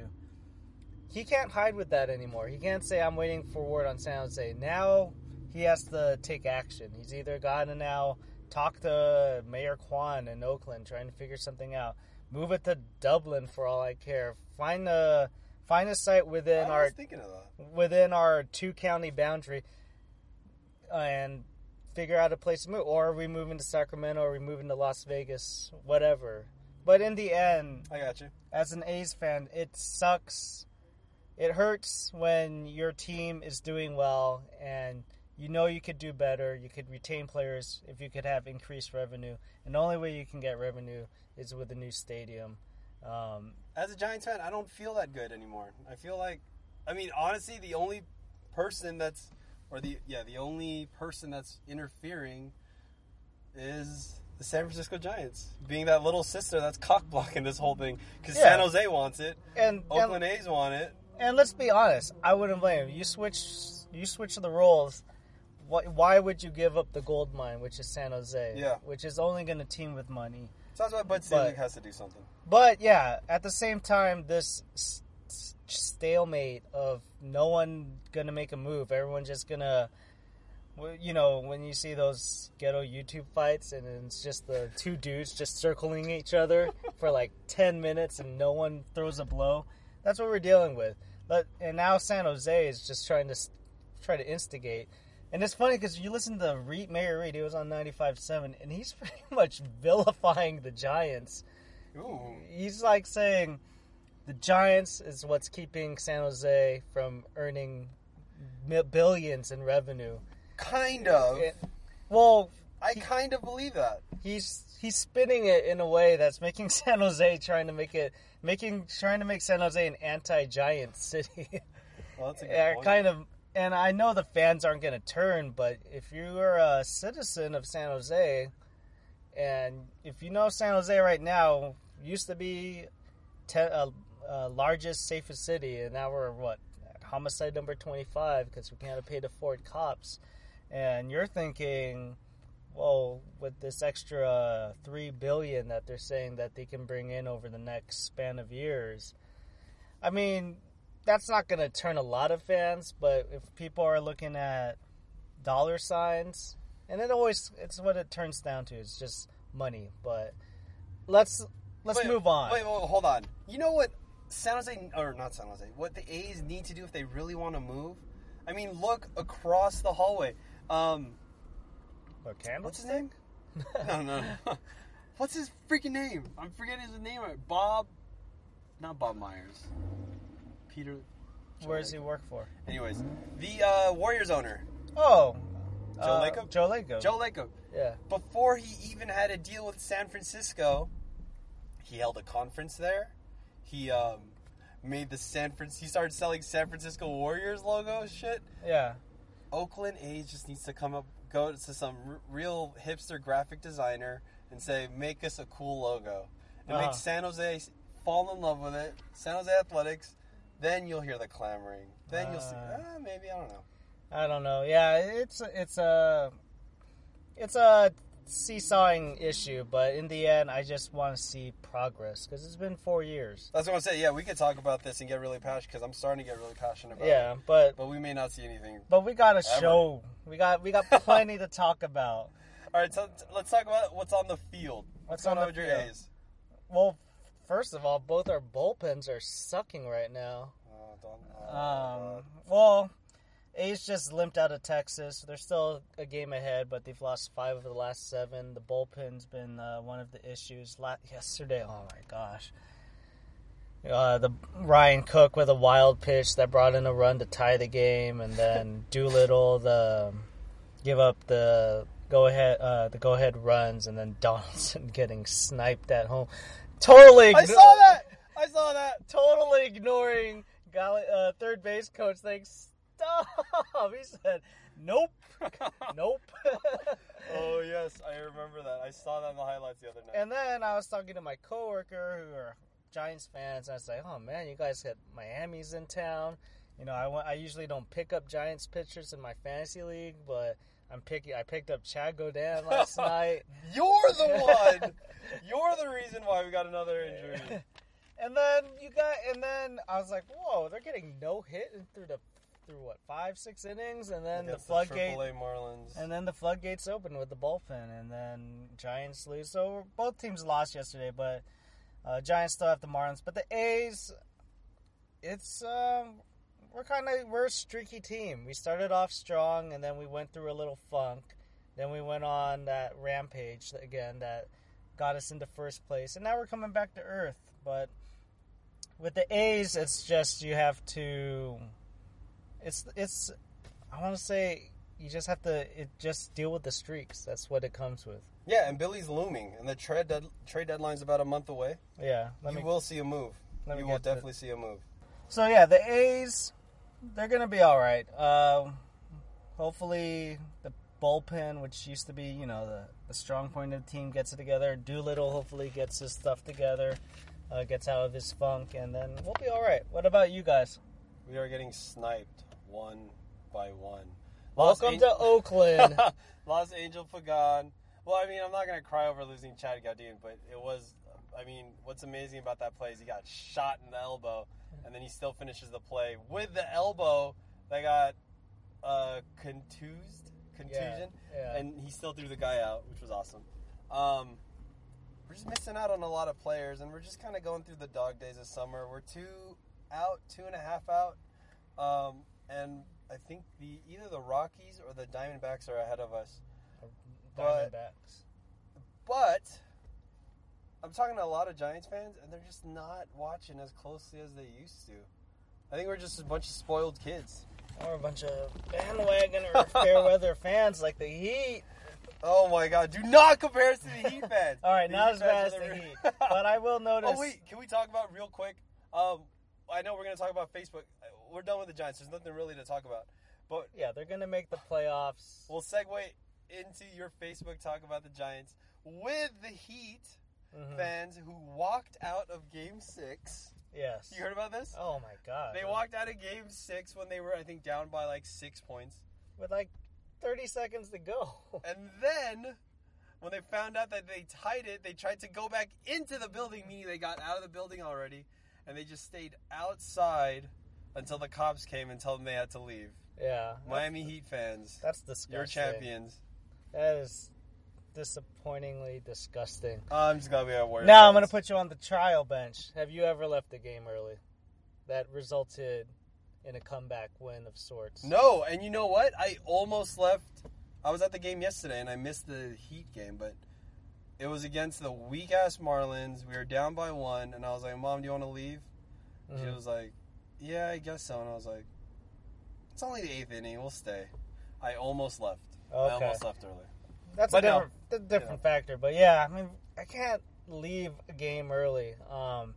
[SPEAKER 2] He can't hide with that anymore. He can't say I'm waiting for word on San Jose. Now he has to take action. He's either got to now talk to Mayor Quan in Oakland, trying to figure something out. Move it to Dublin for all I care. Find a find a site within
[SPEAKER 1] I
[SPEAKER 2] our
[SPEAKER 1] thinking of that.
[SPEAKER 2] within our two county boundary and figure out a place to move. Or are we moving to Sacramento? Or are we moving to Las Vegas? Whatever. But in the end,
[SPEAKER 1] I got you.
[SPEAKER 2] as an A's fan, it sucks. It hurts when your team is doing well and you know you could do better. You could retain players if you could have increased revenue. And the only way you can get revenue is with a new stadium. Um,
[SPEAKER 1] As a Giants fan, I don't feel that good anymore. I feel like, I mean, honestly, the only person that's, or the yeah, the only person that's interfering is the San Francisco Giants, being that little sister that's cock blocking this whole thing because
[SPEAKER 2] Yeah.
[SPEAKER 1] San Jose wants it,
[SPEAKER 2] and, and
[SPEAKER 1] Oakland A's want it.
[SPEAKER 2] And let's be honest, I wouldn't blame him. You switch, you switch the roles. Why, why would you give up the gold mine, which is San Jose?
[SPEAKER 1] Yeah.
[SPEAKER 2] Which is only going to team with money.
[SPEAKER 1] So that's why Bud Selig has to do something.
[SPEAKER 2] But yeah, at the same time, this s- s- stalemate of no one to make a move. Everyone just to, you know, when you see those ghetto YouTube fights and it's just the two dudes just circling each other [laughs] for like 10 minutes and no one throws a blow. That's what we're dealing with. But and now San Jose is just trying to try to instigate. And it's funny because you listen to Reed, Mayor Reed, he was on 95.7, and he's [laughs] pretty much vilifying the Giants.
[SPEAKER 1] Ooh,
[SPEAKER 2] He's like saying the Giants is what's keeping San Jose from earning billions in revenue.
[SPEAKER 1] kind of.
[SPEAKER 2] It- well,
[SPEAKER 1] I kind of believe that.
[SPEAKER 2] he's he's spinning it in a way that's making [laughs] San Jose trying to make it making trying to make San Jose an anti-giant city.
[SPEAKER 1] Well, that's a [laughs] good
[SPEAKER 2] yeah,
[SPEAKER 1] point.
[SPEAKER 2] kind of. And I know the fans aren't going to turn, but if you're a citizen of San Jose, and if you know San Jose right now used to be te- uh, uh, largest, safest city, and now we're what homicide number twenty five because we can't pay to afford cops, and you're thinking, well, with this extra three billion that they're saying that they can bring in over the next span of years, I mean, that's not going to turn a lot of fans, but if people are looking at dollar signs, and it always it's what it turns down to. It's just money. But let's let's
[SPEAKER 1] Wait,
[SPEAKER 2] move on.
[SPEAKER 1] Wait, wait, hold on. You know what San Jose or not San Jose? What the A's need to do if they really want to move? I mean, look across the hallway. Um,
[SPEAKER 2] But
[SPEAKER 1] what's his name? [laughs] no, no. no. What's his freaking name? I'm forgetting his name. Bob, not Bob Myers. Peter.
[SPEAKER 2] Where does he work for?
[SPEAKER 1] Anyways, the uh, Warriors owner,
[SPEAKER 2] Oh,
[SPEAKER 1] Joe
[SPEAKER 2] uh,
[SPEAKER 1] Lacob?
[SPEAKER 2] Joe Lacob.
[SPEAKER 1] Joe Lacob.
[SPEAKER 2] Yeah.
[SPEAKER 1] before he even had a deal with San Francisco, he held a conference there. He um, made the San Fran. He started selling San Francisco Warriors logo shit.
[SPEAKER 2] Yeah.
[SPEAKER 1] Oakland A's just needs to come up, go to some r- real hipster graphic designer and say, make us a cool logo, and
[SPEAKER 2] Uh-huh.
[SPEAKER 1] make San Jose fall in love with it. San Jose Athletics. Then you'll hear the clamoring. Then you'll see. Ah, maybe I don't know.
[SPEAKER 2] I don't know. Yeah, it's it's a it's a seesawing issue, but in the end, I just want to see progress because it's been four years.
[SPEAKER 1] That's what I'm saying. Yeah, we could talk about this and get really passionate because I'm starting to get really passionate about it.
[SPEAKER 2] Yeah, but
[SPEAKER 1] But we may not see anything
[SPEAKER 2] but we got a
[SPEAKER 1] Ever.
[SPEAKER 2] show. We got we got [laughs] plenty to talk about.
[SPEAKER 1] All right, so let's talk about what's on the field.
[SPEAKER 2] What's
[SPEAKER 1] What's, going
[SPEAKER 2] on
[SPEAKER 1] on
[SPEAKER 2] the
[SPEAKER 1] with your
[SPEAKER 2] field?
[SPEAKER 1] A's?
[SPEAKER 2] Well, first of all, both our bullpens are sucking right now.
[SPEAKER 1] Don't, oh,
[SPEAKER 2] Um, well, A's just limped out of Texas. They're still a game ahead, but they've lost five of the last seven. The bullpen's been uh, one of the issues. La- yesterday, oh my gosh. Uh, the Ryan Cook with a wild pitch that brought in a run to tie the game, and then [laughs] Doolittle the give up the go ahead uh, the go ahead runs, and then Donaldson [laughs] getting sniped at home. Totally,
[SPEAKER 1] I saw that. I saw that.
[SPEAKER 2] totally ignoring Gal- uh, third base coach saying, Stop! He said, Nope, [laughs] nope.
[SPEAKER 1] oh yes, I remember that. I saw that in the highlights the other night.
[SPEAKER 2] and then I was talking to my coworker who are Giants fans, and I was like, Oh man, you guys got Miami's in town. You know, I, I usually don't pick up Giants pitchers in my fantasy league, but I'm picking. I picked up Chad Gaudin last [laughs] night.
[SPEAKER 1] You're the [laughs] one. You're the reason why we got another injury. [laughs]
[SPEAKER 2] And then you got, and then I was like, whoa, they're getting no hit through the through what five six innings, and then the floodgate.
[SPEAKER 1] AAA Marlins.
[SPEAKER 2] And then the floodgates open with the bullpen, and then Giants lose. So both teams lost yesterday, but uh, Giants still have the Marlins. But the A's, it's um, we're kind of we're a streaky team. We started off strong, and then we went through a little funk. Then we went on that rampage again that got us into first place, and now we're coming back to earth. But with the A's, it's just you have to. It's it's. I want to say you just have to it just deal with the streaks. That's what it comes with.
[SPEAKER 1] yeah, and Billy's looming, and the trade dead, trade deadline's about a month away.
[SPEAKER 2] Yeah.
[SPEAKER 1] You
[SPEAKER 2] me,
[SPEAKER 1] will see a move. You will
[SPEAKER 2] to it.
[SPEAKER 1] definitely see a move.
[SPEAKER 2] So yeah, the A's, they're gonna be all right. Um, hopefully the bullpen, which used to be you know the, the strong point of the team, gets it together. Doolittle hopefully gets his stuff together, uh, gets out of his funk, and then we'll be all right. What about you guys?
[SPEAKER 1] We are getting sniped one by one.
[SPEAKER 2] Welcome
[SPEAKER 1] An-
[SPEAKER 2] to Oakland. [laughs]
[SPEAKER 1] Los Angel Pagan. Well, I mean, I'm not to cry over losing Chad Gaudin, but it was. I mean, what's amazing about that play is he got shot in the elbow, and then he still finishes the play with the elbow that got uh, contused, contusion,
[SPEAKER 2] yeah.
[SPEAKER 1] and he still threw the guy out, which was awesome. Um, we're just missing out on a lot of players, and we're just kind of going through the dog days of summer. We're two out, two and a half out, um, and I think the either the Rockies or the Diamondbacks are ahead of us. But-
[SPEAKER 2] Diamondbacks.
[SPEAKER 1] But I'm talking to a lot of Giants fans, and they're just not watching as closely as they used to. I think we're just a bunch of spoiled kids.
[SPEAKER 2] Or a bunch of bandwagon or fair [laughs] weather fans like the Heat.
[SPEAKER 1] Oh my God! Do not compare us to the Heat [laughs] fans.
[SPEAKER 2] All right,
[SPEAKER 1] The
[SPEAKER 2] not
[SPEAKER 1] Heat
[SPEAKER 2] as bad as the Heat, [laughs] but I will notice.
[SPEAKER 1] Oh wait, can we talk about real quick? Um, I know we're gonna talk about Facebook. We're done with the Giants. There's nothing really to talk about. But
[SPEAKER 2] Yeah, they're gonna make the playoffs.
[SPEAKER 1] we'll segue into your Facebook talk about the Giants with the Heat
[SPEAKER 2] Mhm.
[SPEAKER 1] fans who walked out of Game Six.
[SPEAKER 2] Yes.
[SPEAKER 1] You heard about this?
[SPEAKER 2] Oh my god.
[SPEAKER 1] They walked out of Game Six when they were, I think, down by like six points.
[SPEAKER 2] with like 30 seconds to go. [laughs]
[SPEAKER 1] And then, when they found out that they tied it, they tried to go back into the building, meaning they got out of the building already, and they just stayed outside until the cops came and told them they had to leave.
[SPEAKER 2] yeah.
[SPEAKER 1] Miami Heat fans,
[SPEAKER 2] That's disgusting.
[SPEAKER 1] you're champions.
[SPEAKER 2] That is disappointingly disgusting.
[SPEAKER 1] I'm just gonna be at work.
[SPEAKER 2] Now I'm gonna put you on the trial bench. Have you ever left the game early? That resulted in a comeback win of sorts.
[SPEAKER 1] No, and you know what? I almost left. I was at the game yesterday and I missed the Heat game, but it was against the weak ass Marlins. We were down by one, and I was like, "Mom, do you want to leave?" She
[SPEAKER 2] Mhm.
[SPEAKER 1] was like, "Yeah, I guess so." And I was like, "It's only the eighth inning. We'll stay." I almost left. I almost left early.
[SPEAKER 2] That's
[SPEAKER 1] But
[SPEAKER 2] a different, a different factor. But yeah, I mean, I can't leave a game early. Um,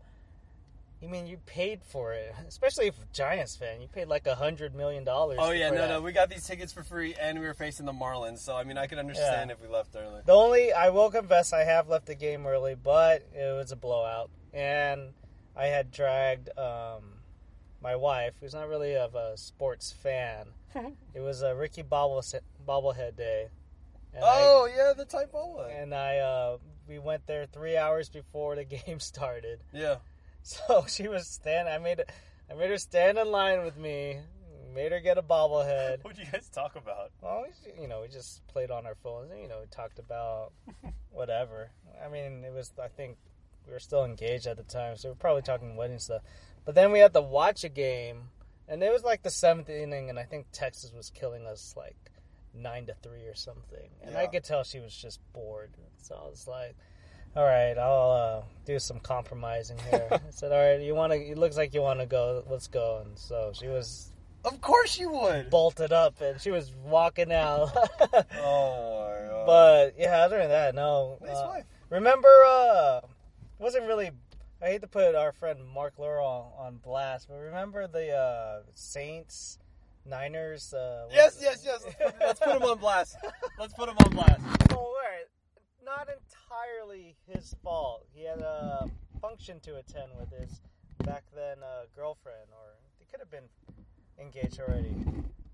[SPEAKER 2] you mean you paid for it, [laughs] especially if Giants fan. You paid like a hundred million dollars.
[SPEAKER 1] Oh yeah, no,
[SPEAKER 2] that.
[SPEAKER 1] no, we got these tickets for free, and we were facing the Marlins. So I mean, I could understand if we left early.
[SPEAKER 2] The only I will confess I have left the game early, but it was a blowout, and I had dragged um, my wife, who's not really of a sports fan. [laughs] it was a Ricky Bobble bobblehead day. And I-
[SPEAKER 1] oh yeah, the typo one.
[SPEAKER 2] and I uh, we went there three hours before the [laughs] game started.
[SPEAKER 1] Yeah.
[SPEAKER 2] So [laughs] she was stand. I made I made her stand in line with me. Made her get a bobblehead. [laughs]
[SPEAKER 1] What'd you guys talk about?
[SPEAKER 2] Well, we, you know, we just played on our phones. And, you know, we talked about whatever. I mean, it was. I think we were still engaged at the time, so we are probably talking wedding stuff. But then we had to watch a game, and it was like the seventh inning, and I think Texas was killing us like nine to three or something. And I could tell she was just bored. So I was like, "All right, I'll uh, do some compromising here." [laughs] I said, "All right, you want to? It looks like you want to go. Let's go." And so she was
[SPEAKER 1] Of course you would.
[SPEAKER 2] bolted up, and she was walking out. [laughs]
[SPEAKER 1] Oh my god.
[SPEAKER 2] But yeah, other than that, no.
[SPEAKER 1] Nice
[SPEAKER 2] Uh,
[SPEAKER 1] wife.
[SPEAKER 2] remember, uh, wasn't really. I hate to put our friend Mark Laurel on blast, but remember the uh, Saints, Niners. Uh,
[SPEAKER 1] Yes, yes, yes. Let's put, him on blast. [laughs] Let's put him on blast.
[SPEAKER 2] Oh, all right. Not entirely his fault. He had a function to attend with his back then uh, girlfriend, or he could have been engaged already.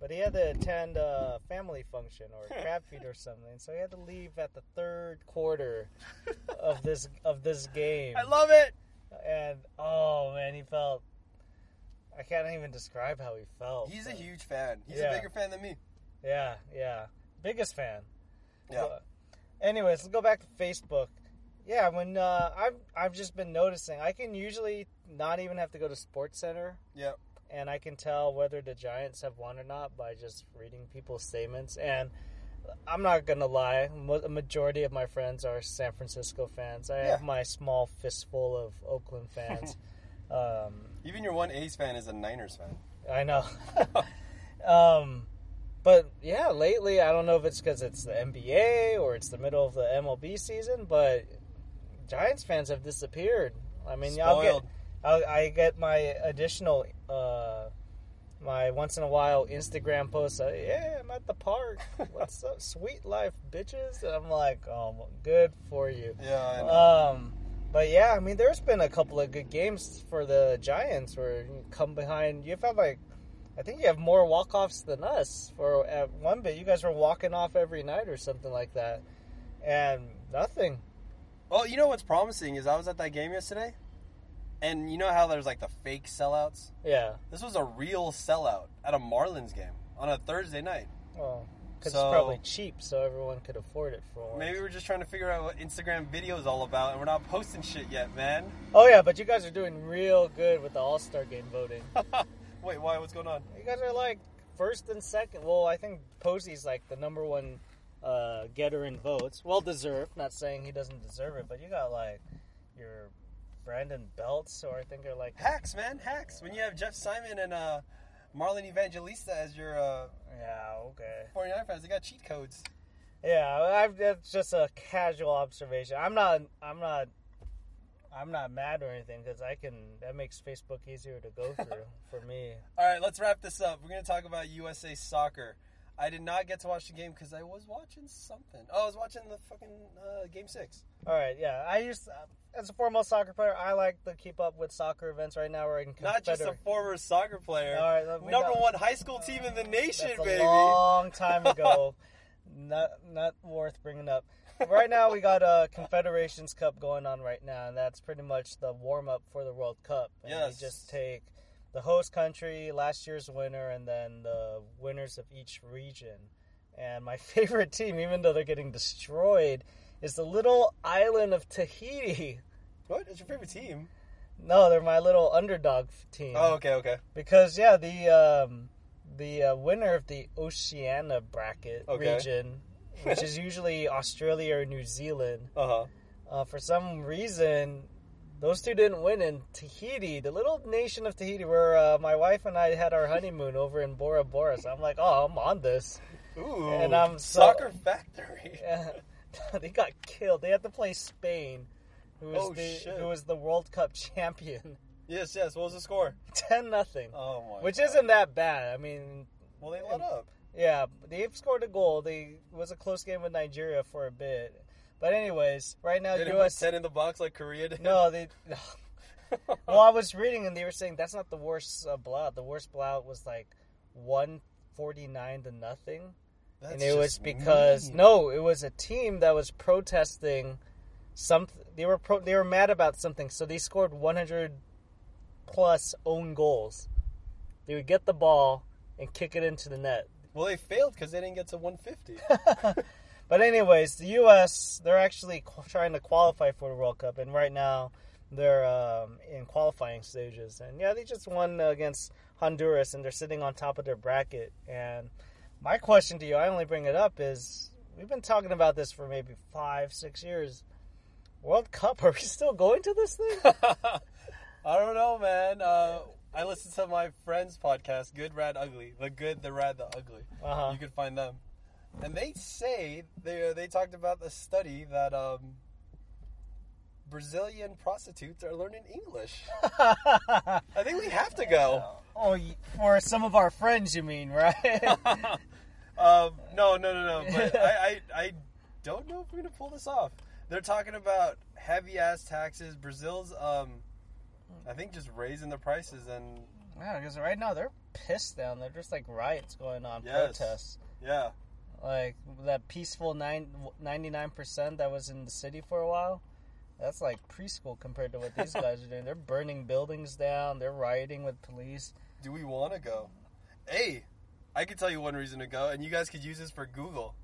[SPEAKER 2] But he had to attend a family function or a [laughs] crab feed or something, so he had to leave at the third quarter of this of this [laughs] game.
[SPEAKER 1] I love it.
[SPEAKER 2] and oh man, he felt. I can't even describe how he felt.
[SPEAKER 1] He's a huge fan. He's
[SPEAKER 2] Yeah.
[SPEAKER 1] a bigger fan than me.
[SPEAKER 2] Yeah, yeah, biggest fan.
[SPEAKER 1] Yeah.
[SPEAKER 2] But anyways, let's go back to Facebook. Yeah, when uh, I've I've just been noticing, I can usually not even have to go to Sports Center,
[SPEAKER 1] Yeah.
[SPEAKER 2] and I can tell whether the Giants have won or not by just reading people's statements. And I'm not gonna lie, a majority of my friends are San Francisco fans. I have my small fistful of Oakland fans. [laughs] um,
[SPEAKER 1] Even your one A's fan is a Niners fan.
[SPEAKER 2] I know. [laughs] [laughs] um, but yeah, lately I don't know if it's because it's the NBA or it's the middle of the MLB season, but Giants fans have disappeared. I mean, I'll get I'll, I get my additional uh, my once in a while Instagram posts. Uh, yeah, I'm at the park. [laughs] What's up, sweet life, bitches? And I'm like, oh, good for you.
[SPEAKER 1] Yeah, I know.
[SPEAKER 2] Um, but yeah, I mean, there's been a couple of good games for the Giants where you come behind. You've had like, I think you have more walk offs than us. For at one bit, you guys were walking off every night or something like that, and nothing.
[SPEAKER 1] Well, you know what's promising is I was at that game yesterday, and you know how there's like the fake sellouts.
[SPEAKER 2] Yeah,
[SPEAKER 1] This was a real sellout at a Marlins game on a Thursday night.
[SPEAKER 2] well, because
[SPEAKER 1] So-
[SPEAKER 2] it's probably cheap, so everyone could afford it for. once.
[SPEAKER 1] Maybe we're just trying to figure out what Instagram video is all about, and we're not posting shit yet, man.
[SPEAKER 2] Oh yeah, but you guys are doing real good with the All Star game voting. [laughs]
[SPEAKER 1] Wait, why? What's going on?
[SPEAKER 2] You guys are like first and second. Well, I think Posey's like the number one uh, getter in votes. Well deserved. Not saying he doesn't deserve it, but you got like your Brandon Belts, or I think are like
[SPEAKER 1] Hacks, man, hacks. When you have Jeff Simon and uh, Marlon Evangelista as your uh,
[SPEAKER 2] yeah, okay,
[SPEAKER 1] 49 fans, they got cheat codes.
[SPEAKER 2] yeah. I've, that's just a casual observation. I'm not. I'm not. I'm not mad or anything because I can. That makes Facebook easier to go [laughs] through for me.
[SPEAKER 1] All right, let's wrap this up. We're going to talk about USA soccer. I did not get to watch the game because I was watching something. Oh, I was watching the fucking uh, game six.
[SPEAKER 2] All right, yeah. I used as a former soccer player, I like to keep up with soccer events. Right now, we're in
[SPEAKER 1] Not just a former soccer player.
[SPEAKER 2] All right,
[SPEAKER 1] Number
[SPEAKER 2] got-
[SPEAKER 1] one high school team in the nation,
[SPEAKER 2] That's a
[SPEAKER 1] baby.
[SPEAKER 2] long time ago. not not worth bringing up. Right now, we got a Confederations Cup going on right now, and that's pretty much the warm up for the World Cup. And
[SPEAKER 1] Yes.
[SPEAKER 2] just take the host country, last year's winner, and then the winners of each region. And my [laughs] favorite team, even though they're getting destroyed, is the little island of Tahiti.
[SPEAKER 1] What? It's your favorite team?
[SPEAKER 2] No, they're my little underdog team.
[SPEAKER 1] Oh, okay, okay.
[SPEAKER 2] Because yeah, the um, the uh, winner of the Oceania bracket
[SPEAKER 1] Okay.
[SPEAKER 2] region, which [laughs] is usually Australia or New Zealand,
[SPEAKER 1] Uh huh.
[SPEAKER 2] uh, for some reason, those two didn't win. In Tahiti, the little nation of Tahiti, where uh, my wife and I had our honeymoon over in Bora Bora, so I'm like, oh, I'm on this.
[SPEAKER 1] Ooh.
[SPEAKER 2] And I'm so-
[SPEAKER 1] soccer factory. [laughs] [laughs]
[SPEAKER 2] they got killed. They had to play Spain, who was
[SPEAKER 1] Oh,
[SPEAKER 2] the
[SPEAKER 1] shit.
[SPEAKER 2] who was the World Cup champion.
[SPEAKER 1] Yes, yes. What was the score? [laughs]
[SPEAKER 2] Ten nothing.
[SPEAKER 1] Oh my.
[SPEAKER 2] Which
[SPEAKER 1] God.
[SPEAKER 2] isn't that bad. I mean,
[SPEAKER 1] Well, they let up.
[SPEAKER 2] Yeah, they've scored a goal. They it was a close game with Nigeria for a bit. But anyways, right now
[SPEAKER 1] They didn't
[SPEAKER 2] US
[SPEAKER 1] ten in the box like Korea did.
[SPEAKER 2] No, they [laughs] Well, I was reading and they were saying that's not the worst uh, blowout. The worst blowout was like 149 to nothing.
[SPEAKER 1] That's
[SPEAKER 2] and it was because
[SPEAKER 1] mean.
[SPEAKER 2] no, it was a team that was protesting something. They were pro- they were mad about something, so they scored 100 plus own goals. They would get the ball and kick it into the net.
[SPEAKER 1] Well, they failed because they didn't get to 150. [laughs]
[SPEAKER 2] but anyways, the U.S. they're actually trying to qualify for the World Cup, and right now they're um, in qualifying stages. And yeah, they just won against Honduras, and they're sitting on top of their bracket. And my question to you, I only bring it up, is we've been talking about this for maybe five, six years. World Cup, [laughs] are we still going to this thing? [laughs]
[SPEAKER 1] I don't know, man. Uh, I listened to my friend's podcast, Good, Rad, Ugly. The Good, the Rad, the Ugly.
[SPEAKER 2] Uh-huh.
[SPEAKER 1] You can find them, and they say they they talked about the study that um, Brazilian prostitutes are learning English. [laughs] I think we have to go.
[SPEAKER 2] oh, for some of our friends, you mean, right? [laughs]
[SPEAKER 1] um, no, no, no, no. But [laughs] I, I, I don't know if we're gonna pull this off. They're talking about heavy ass taxes. Brazil's, um, I think, just raising the prices, and
[SPEAKER 2] yeah, because right now they're pissed down. They're just like riots going on,
[SPEAKER 1] Yes.
[SPEAKER 2] protests.
[SPEAKER 1] yeah,
[SPEAKER 2] Like that peaceful nine, 99% that was in the city for a while. that's like preschool compared to what these [laughs] guys are doing. They're burning buildings down. They're rioting with police.
[SPEAKER 1] Do we want to go? Hey, I could tell you one reason to go, and you guys could use this for Google.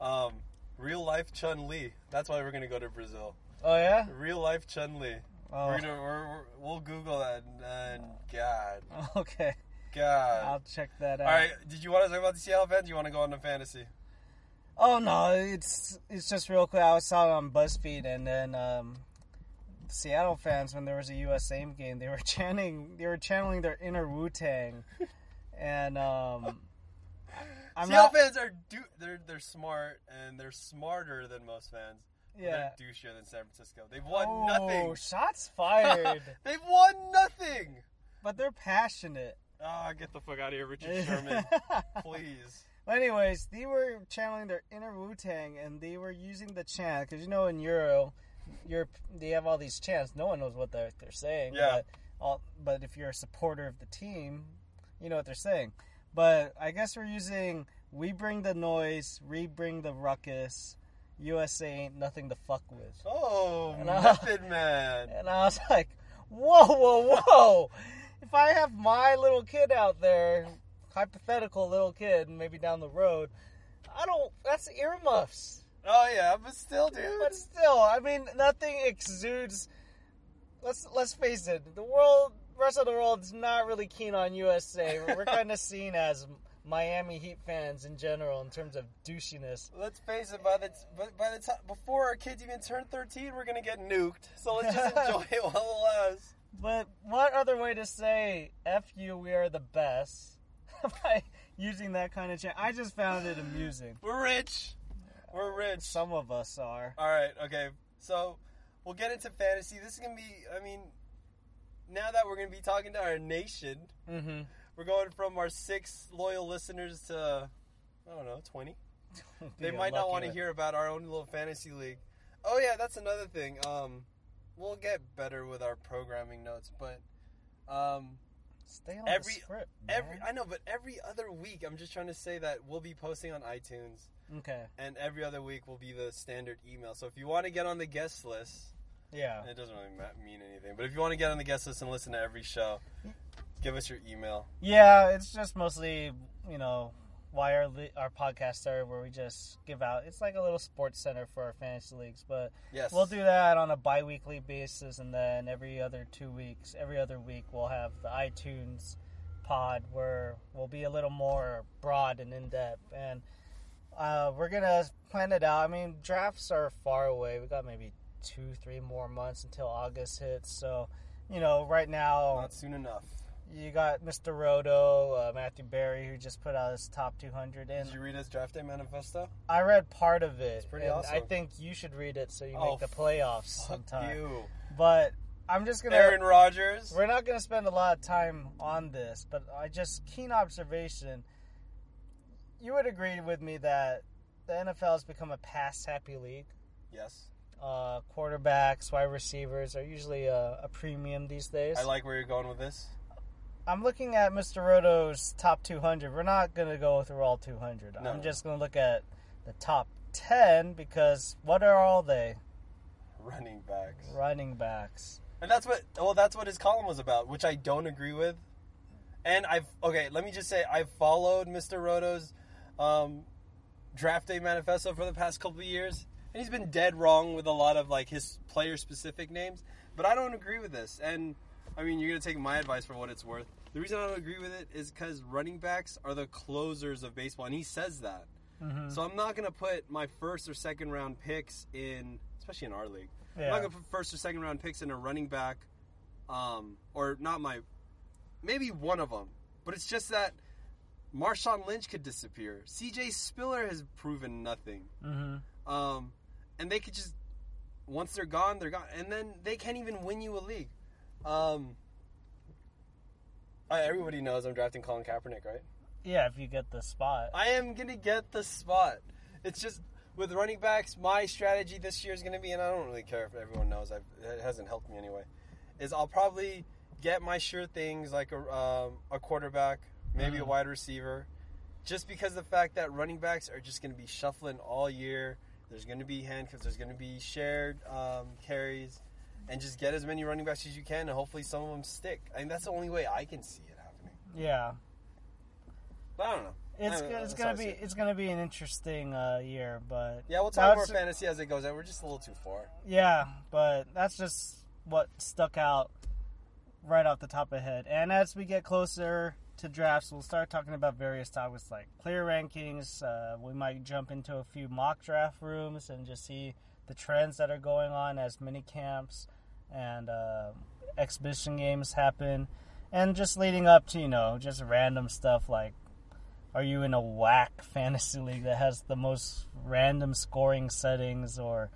[SPEAKER 1] Um, real life Chun Li. That's why we're gonna go to Brazil.
[SPEAKER 2] Oh yeah.
[SPEAKER 1] Real life Chun Li.
[SPEAKER 2] Oh,
[SPEAKER 1] We're gonna we're, we'll Google that, and, and God, [laughs]
[SPEAKER 2] okay.
[SPEAKER 1] God.
[SPEAKER 2] I'll check that out.
[SPEAKER 1] All right, did you want to talk about the Seattle Fans? Do you want to go on to fantasy?
[SPEAKER 2] Oh no, it's it's just real quick. I saw it on BuzzFeed, and then um, Seattle fans, when there was a USA game, they were [laughs] chanting, they were channeling their inner Wu Tang, and um, I'm
[SPEAKER 1] Seattle
[SPEAKER 2] not,
[SPEAKER 1] fans are do they're they're smart and they're smarter than most fans.
[SPEAKER 2] yeah.
[SPEAKER 1] They're douchier than San Francisco. They've won
[SPEAKER 2] oh,
[SPEAKER 1] nothing.
[SPEAKER 2] shots fired, [laughs]
[SPEAKER 1] They've won nothing.
[SPEAKER 2] but they're passionate.
[SPEAKER 1] Ah, get the fuck out of here, Richard [laughs] Sherman. Please.
[SPEAKER 2] Anyways, they were channeling their inner Wu Tang, and they were using the chant because you know in Euro, Europe they have all these chants. No one knows what they're they're saying.
[SPEAKER 1] Yeah.
[SPEAKER 2] But, all, but if you're a supporter of the team, you know what they're saying. But I guess we're using "We bring the noise, we bring the ruckus." USA ain't nothing to fuck with.
[SPEAKER 1] Oh,
[SPEAKER 2] And I-
[SPEAKER 1] Method [laughs] Man.
[SPEAKER 2] And I was like, whoa, whoa, whoa. If I have my little kid out there, hypothetical little kid, maybe down the road, I don't, that's earmuffs.
[SPEAKER 1] Oh yeah, but still, dude.
[SPEAKER 2] But still, I mean, nothing exudes. Let's let's face it, the world, rest of the world is not really keen on USA. We're [laughs] kind of seen as Miami Heat fans in general in terms of douchiness.
[SPEAKER 1] Let's face it. By the by the time before our kids even turn thirteen, we're gonna get nuked. So let's just [laughs] enjoy it while it lasts.
[SPEAKER 2] But what other way to say "f you"? We are the best [laughs] by using that kind of chant. I just found it amusing.
[SPEAKER 1] We're rich. We're rich.
[SPEAKER 2] Some of us are.
[SPEAKER 1] All right. Okay. So we'll get into fantasy. This is gonna be. I mean, now that we're gonna be talking to our nation,
[SPEAKER 2] Mm-hmm.
[SPEAKER 1] we're going from our six loyal listeners to I don't know twenty. [laughs] They might not want to hear about our own little fantasy league. Oh yeah, that's another thing. Um, we'll get better with our programming notes, but um,
[SPEAKER 2] Stay on
[SPEAKER 1] every-
[SPEAKER 2] the script.
[SPEAKER 1] every. I know, but every other week, I'm just trying to say that we'll be posting on iTunes,
[SPEAKER 2] okay.
[SPEAKER 1] and every other week will be the standard email. So if you want to get on the guest list,
[SPEAKER 2] Yeah.
[SPEAKER 1] it doesn't really mean anything. But if you want to get on the guest list and listen to every show, give us your email.
[SPEAKER 2] Yeah, it's just mostly, you know, why our li- our podcast started, where we just give out. It's like a little sports center for our fantasy leagues, but
[SPEAKER 1] Yes,
[SPEAKER 2] we'll do that on a bi-weekly basis, and then every other two weeks, every other week, we'll have the iTunes pod where we'll be a little more broad and in depth, and uh, we're gonna plan it out. I mean, drafts are far away. We got maybe two, three more months until August hits, so you know, right now
[SPEAKER 1] not soon enough.
[SPEAKER 2] You got Mr. Roto, uh, Matthew Berry, who just put out his top 200, and
[SPEAKER 1] Did you read his draft day manifesto?
[SPEAKER 2] I read part of it.
[SPEAKER 1] pretty
[SPEAKER 2] and
[SPEAKER 1] awesome.
[SPEAKER 2] I think you should read it so you
[SPEAKER 1] Oh,
[SPEAKER 2] make the playoffs
[SPEAKER 1] Fuck
[SPEAKER 2] sometime.
[SPEAKER 1] you,
[SPEAKER 2] But I'm just gonna.
[SPEAKER 1] Aaron Rodgers.
[SPEAKER 2] We're not gonna spend a lot of time on this, but I just keen observation. You would agree with me that the NFL has become a pass-happy league.
[SPEAKER 1] Yes,
[SPEAKER 2] Uh, quarterbacks, wide receivers are usually a, a premium these days.
[SPEAKER 1] I like where you're going with this.
[SPEAKER 2] I'm looking at Mr. Roto's top 200. We're not going to go through all 200.
[SPEAKER 1] No.
[SPEAKER 2] I'm just going to look at the top 10 because what are all they?
[SPEAKER 1] Running backs.
[SPEAKER 2] Running backs.
[SPEAKER 1] And that's what well that's what his column was about, which I don't agree with. And I've okay, let me just say I've followed Mr. Roto's um, draft day manifesto for the past couple of years, and he's been dead wrong with a lot of like his player specific names. But I don't agree with this. And I mean you're gonna take my advice for what it's worth. The reason I don't agree with it is because running backs are the closers of baseball, and he says that.
[SPEAKER 2] Mm-hmm.
[SPEAKER 1] So I'm not gonna put my first or second round picks in, especially in our league. I'm not gonna put first or second round picks in a running back, um, or not my, maybe one of them. But it's just that Marshawn Lynch could disappear. C.J. Spiller has proven nothing,
[SPEAKER 2] Mm-hmm.
[SPEAKER 1] um, and they could just once they're gone, they're gone, and then they can't even win you a league. Um, everybody knows I'm drafting Colin Kaepernick, right?
[SPEAKER 2] Yeah, if you get the spot.
[SPEAKER 1] I am gonna get the spot. It's just with running backs, my strategy this year is gonna be, and I don't really care if everyone knows. I've, it hasn't helped me anyway. Is I'll probably get my sure things like a um, a quarterback, maybe a
[SPEAKER 2] Mhm.
[SPEAKER 1] wide receiver, just because the fact that running backs are just gonna be shuffling all year. There's going to be handcuffs. There's going to be shared um, carries, and just get as many running backs as you can, and hopefully some of them stick. I mean, that's the only way I can see it happening.
[SPEAKER 2] Yeah,
[SPEAKER 1] But I don't know.
[SPEAKER 2] it's
[SPEAKER 1] I don't know.
[SPEAKER 2] it's gonna be
[SPEAKER 1] it.
[SPEAKER 2] it's gonna be an interesting uh, year, but
[SPEAKER 1] Yeah, we'll talk more fantasy as it goes. We're just a little too far.
[SPEAKER 2] Yeah, but that's just what stuck out right off the top of head. And as we get closer to drafts, we'll start talking about various topics like clear rankings. Uh, we might jump into a few mock draft rooms and just see the trends that are going on as mini camps and uh, exhibition games happen. And just leading up to, you know, just random stuff like are you in a whack [laughs] fantasy league that has the most random scoring settings or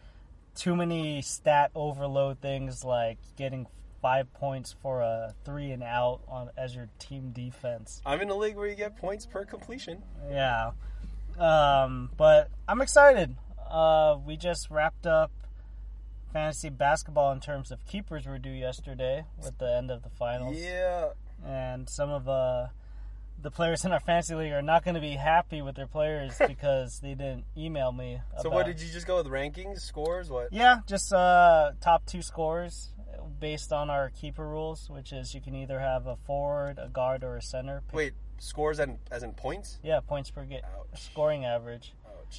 [SPEAKER 2] too many stat overload things like getting five points for a three and out on as your team defense.
[SPEAKER 1] I'm in a league where you get points per completion.
[SPEAKER 2] Yeah. Um, but I'm excited. Uh, we just wrapped up fantasy basketball in terms of keepers were due yesterday with the end of the finals.
[SPEAKER 1] Yeah.
[SPEAKER 2] And some of uh, the players in our fantasy league are not going to be happy with their players [laughs] because they didn't email me.
[SPEAKER 1] So what did you just go with rankings, scores, what?
[SPEAKER 2] Yeah, just uh, top two scores based on our keeper rules, which is you can either have a forward, a guard, or a center.
[SPEAKER 1] Wait, scores as in, as in points?
[SPEAKER 2] Yeah, points per
[SPEAKER 1] Ouch.
[SPEAKER 2] scoring average.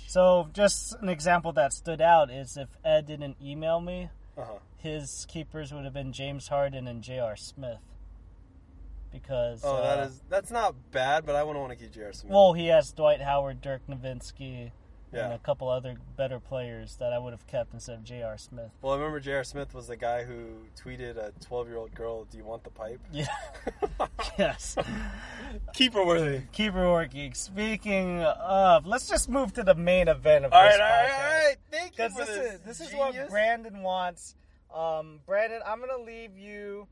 [SPEAKER 2] So just an example that stood out is if Ed didn't email me,
[SPEAKER 1] Uh-huh.
[SPEAKER 2] his keepers would have been James Harden and J.R. Smith. Because
[SPEAKER 1] Oh,
[SPEAKER 2] uh,
[SPEAKER 1] that is that's not bad, but I wouldn't want to keep J.R. Smith.
[SPEAKER 2] well, he has Dwight Howard, Dirk Nowitzki, and a couple other better players that I would have kept instead of J.R. Smith.
[SPEAKER 1] Well, I remember J.R. Smith was the guy who tweeted a 12-year-old girl, "Do you want the pipe?"
[SPEAKER 2] Yeah. [laughs] yes.
[SPEAKER 1] Keeper worthy.
[SPEAKER 2] Keeper working. Speaking of, let's just move to the main event of
[SPEAKER 1] All
[SPEAKER 2] this
[SPEAKER 1] right, all right,
[SPEAKER 2] podcast.
[SPEAKER 1] all right. Thank you for
[SPEAKER 2] this,
[SPEAKER 1] this.
[SPEAKER 2] is this is what. Brandon wants. Um, Brandon, I'm gonna leave you.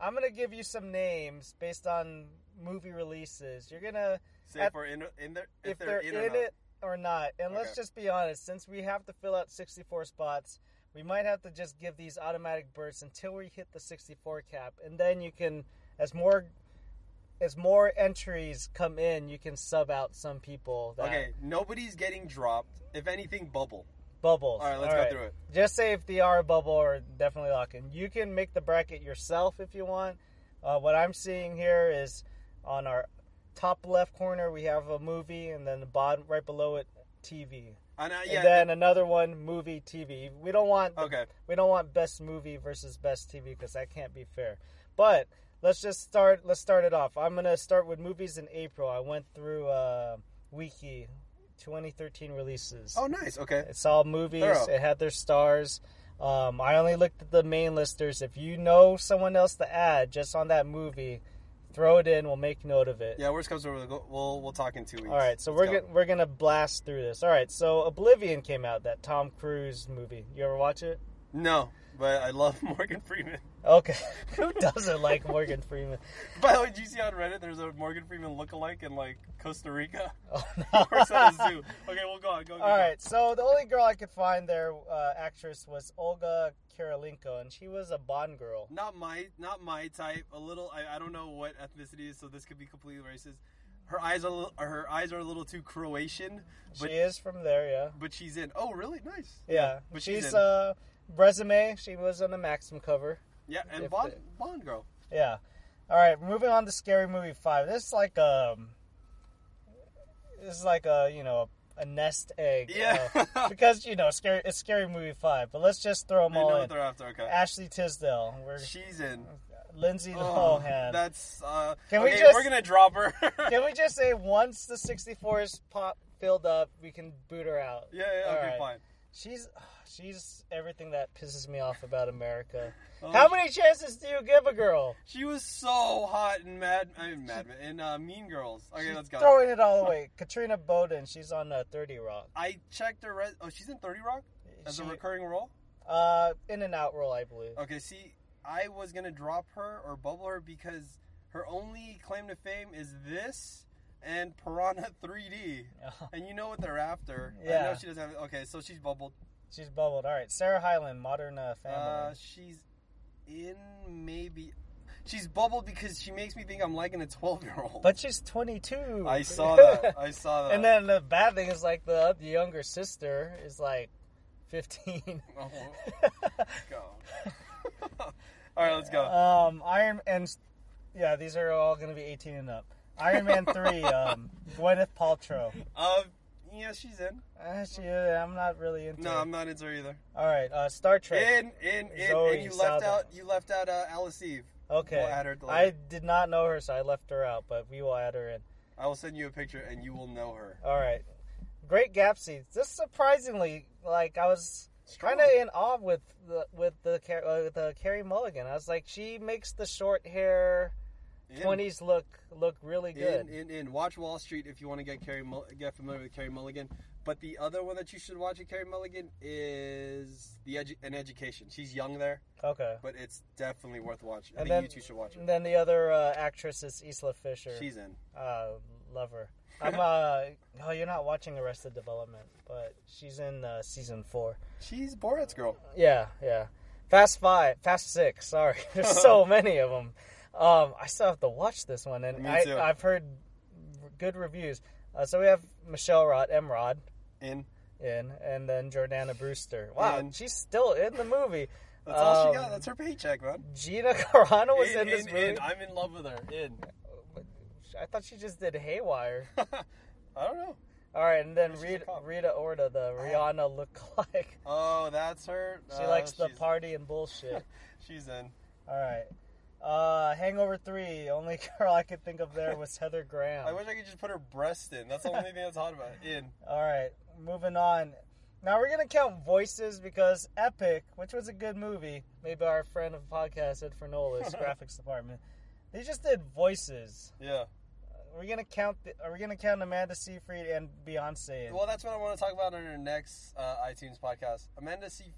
[SPEAKER 2] I'm gonna give you some names based on movie releases. You're gonna
[SPEAKER 1] Say
[SPEAKER 2] at-
[SPEAKER 1] if we're in, in there, if,
[SPEAKER 2] if, they're, in,
[SPEAKER 1] or not.
[SPEAKER 2] it or not. And let's just be honest, since we have to fill out 64 spots, we might have to just give these automatic bursts until we hit the 64 cap, and then you can, as more as more entries come in, you can sub out some people. That
[SPEAKER 1] Okay, nobody's getting dropped. If anything, bubble.
[SPEAKER 2] bubbles.
[SPEAKER 1] All right, let's go through it.
[SPEAKER 2] Just say if they are a bubble or definitely lock in. You can make the bracket yourself if you want. Uh, what I'm seeing here is on our top left corner we have a movie, and then the bottom right below it TV.
[SPEAKER 1] And, uh,
[SPEAKER 2] and
[SPEAKER 1] yeah.
[SPEAKER 2] then another one movie TV. We don't want
[SPEAKER 1] okay.
[SPEAKER 2] we don't want best movie versus best TV because that can't be fair. But let's just start. Let's start it off. I'm gonna start with movies in April. I went through uh, Wiki 2013 releases.
[SPEAKER 1] Oh, nice. Okay.
[SPEAKER 2] It's all movies.
[SPEAKER 1] Thorough.
[SPEAKER 2] It had their stars. Um, I only looked at the main listers. If you know someone else to add just on that movie, throw it in. We'll make note of it.
[SPEAKER 1] Yeah, worst comes over, we'll we'll, we'll talk in two weeks.
[SPEAKER 2] All right, so
[SPEAKER 1] Let's
[SPEAKER 2] we're
[SPEAKER 1] go.
[SPEAKER 2] gonna, we're gonna blast through this. All right, so Oblivion came out, that Tom Cruise movie. You ever watch it?
[SPEAKER 1] No, but I love [laughs] Morgan Freeman.
[SPEAKER 2] Okay, [laughs] who doesn't like Morgan Freeman? [laughs]
[SPEAKER 1] By the way, did you see on Reddit there's a Morgan Freeman lookalike in like Costa Rica?
[SPEAKER 2] Oh
[SPEAKER 1] Works at a
[SPEAKER 2] no!
[SPEAKER 1] zoo. Okay, we'll go on. Go,
[SPEAKER 2] All
[SPEAKER 1] go.
[SPEAKER 2] right, so the only girl I could find there, uh, actress, was Olga Kurylenko, and she was a Bond girl.
[SPEAKER 1] Not my not my type. A little. I, I don't know what ethnicity is, so this could be completely racist. Her eyes are a little, her eyes are a little too Croatian, but
[SPEAKER 2] she is from there, yeah.
[SPEAKER 1] but she's in. Oh, really? Nice.
[SPEAKER 2] Yeah,
[SPEAKER 1] but she's,
[SPEAKER 2] she's uh resume. She was on the Maxim cover.
[SPEAKER 1] yeah, and Bond Bond girl.
[SPEAKER 2] Yeah. All right, moving on to Scary Movie Five. This is like um, this is like a you know a nest egg.
[SPEAKER 1] Yeah.
[SPEAKER 2] uh, because you know scary it's Scary Movie Five. But let's just throw them
[SPEAKER 1] I
[SPEAKER 2] all in.
[SPEAKER 1] they're after. Okay.
[SPEAKER 2] Ashley Tisdale. We're
[SPEAKER 1] She's in.
[SPEAKER 2] Lindsay
[SPEAKER 1] Oh,
[SPEAKER 2] Lohan.
[SPEAKER 1] that's. Uh,
[SPEAKER 2] Can we just-
[SPEAKER 1] We're gonna drop her. [laughs]
[SPEAKER 2] Can we just say once the 64 is pop filled up, we can boot her out?
[SPEAKER 1] Yeah, yeah.
[SPEAKER 2] All
[SPEAKER 1] Okay,
[SPEAKER 2] right.
[SPEAKER 1] fine.
[SPEAKER 2] She's she's everything that pisses me off about America.
[SPEAKER 1] Oh,
[SPEAKER 2] How many chances do you give a girl?
[SPEAKER 1] She was so hot in Mad. I mean, Mad Men in uh, Mean Girls. Okay,
[SPEAKER 2] She's
[SPEAKER 1] let's go.
[SPEAKER 2] Throwing it all away. Katrina Bowden, she's on uh, 30 Rock.
[SPEAKER 1] I checked her. Res- oh, she's in Thirty Rock as a recurring role.
[SPEAKER 2] Uh, in and out role, I believe.
[SPEAKER 1] Okay, see, I was gonna drop her or bubble her because her only claim to fame is this and Piranha [laughs] 3D, [laughs] and you know what they're after. Yeah. I know she doesn't have. Okay, so she's bubbled.
[SPEAKER 2] She's bubbled. All right, Sarah Hyland, Modern uh, Family.
[SPEAKER 1] Uh, she's in maybe. she's bubbled because she makes me think I'm liking a 12 year old.
[SPEAKER 2] But she's 22.
[SPEAKER 1] I [laughs] saw that. I saw that.
[SPEAKER 2] and then the bad thing is like the, the younger sister is like 15.
[SPEAKER 1] Oh, [laughs] go. [laughs] all right, let's go.
[SPEAKER 2] Um, Iron and yeah, these are all going to be 18 and up. Iron Man 3, um, Gwyneth Paltrow.
[SPEAKER 1] Um, yeah, she's in.
[SPEAKER 2] Uh, she, I'm not really into.
[SPEAKER 1] No,
[SPEAKER 2] it.
[SPEAKER 1] I'm not into her either.
[SPEAKER 2] All right, uh, Star Trek.
[SPEAKER 1] In, in, in,
[SPEAKER 2] Zoe
[SPEAKER 1] and you left out. You left out uh, Alice Eve.
[SPEAKER 2] okay,
[SPEAKER 1] We'll add her
[SPEAKER 2] I did not know her, so I left her out, but we will add her in.
[SPEAKER 1] I will send you a picture, and you will know her.
[SPEAKER 2] All right, Great Gatsby. Just surprisingly, like I was kind of in awe with the with the uh, with the Carey Mulligan. I was like, she makes the short hair twenties look look really good.
[SPEAKER 1] In, in, in Watch Wall Street if you want to get Carey get familiar with Carey Mulligan. But the other one that you should watch at Carey Mulligan is the edu- an education. She's young there,
[SPEAKER 2] Okay.
[SPEAKER 1] but it's definitely worth watching. I
[SPEAKER 2] And
[SPEAKER 1] think
[SPEAKER 2] then-
[SPEAKER 1] you two should watch it.
[SPEAKER 2] And then the other uh, actress is Isla Fisher.
[SPEAKER 1] She's in.
[SPEAKER 2] uh, love her. I'm uh [laughs] oh you're not watching Arrested Development, but she's in uh, season four.
[SPEAKER 1] She's Borat's girl.
[SPEAKER 2] Yeah, yeah. Fast Five, Fast Six. Sorry, [laughs] there's so [laughs] many of them. Um, I still have to watch this one, and I. I've heard good reviews. Uh, so we have Michelle Rod, Emrod,
[SPEAKER 1] In.
[SPEAKER 2] in, and then Jordana Brewster. Wow,
[SPEAKER 1] In.
[SPEAKER 2] she's still in the movie.
[SPEAKER 1] That's all she
[SPEAKER 2] Um,
[SPEAKER 1] got. That's her paycheck, man.
[SPEAKER 2] Gina [laughs] Carano was in,
[SPEAKER 1] in,
[SPEAKER 2] this
[SPEAKER 1] in,
[SPEAKER 2] movie.
[SPEAKER 1] I'm in love with her. In.
[SPEAKER 2] I thought she just did Haywire. [laughs]
[SPEAKER 1] I don't know.
[SPEAKER 2] All right, and then Rita. Rita Ora, the Rihanna lookalike.
[SPEAKER 1] Oh, that's her.
[SPEAKER 2] She
[SPEAKER 1] Uh,
[SPEAKER 2] likes the party and bullshit. [laughs]
[SPEAKER 1] She's in.
[SPEAKER 2] All right. Uh, Hangover 3, only [laughs] girl I could think of there was Heather Graham.
[SPEAKER 1] I wish I could just put her breast in. That's the only thing that's hot about it. In.
[SPEAKER 2] All right, moving on. Now we're going to count voices because Epic, which was a good movie, maybe our friend of the podcast, Ed Fernola's [laughs] graphics department, they just did voices.
[SPEAKER 1] Yeah.
[SPEAKER 2] We're gonna count. The, are we gonna count Amanda Seyfried and Beyonce? In?
[SPEAKER 1] Well, that's what I want to talk about on our next uh, iTunes podcast. Amanda Seyfried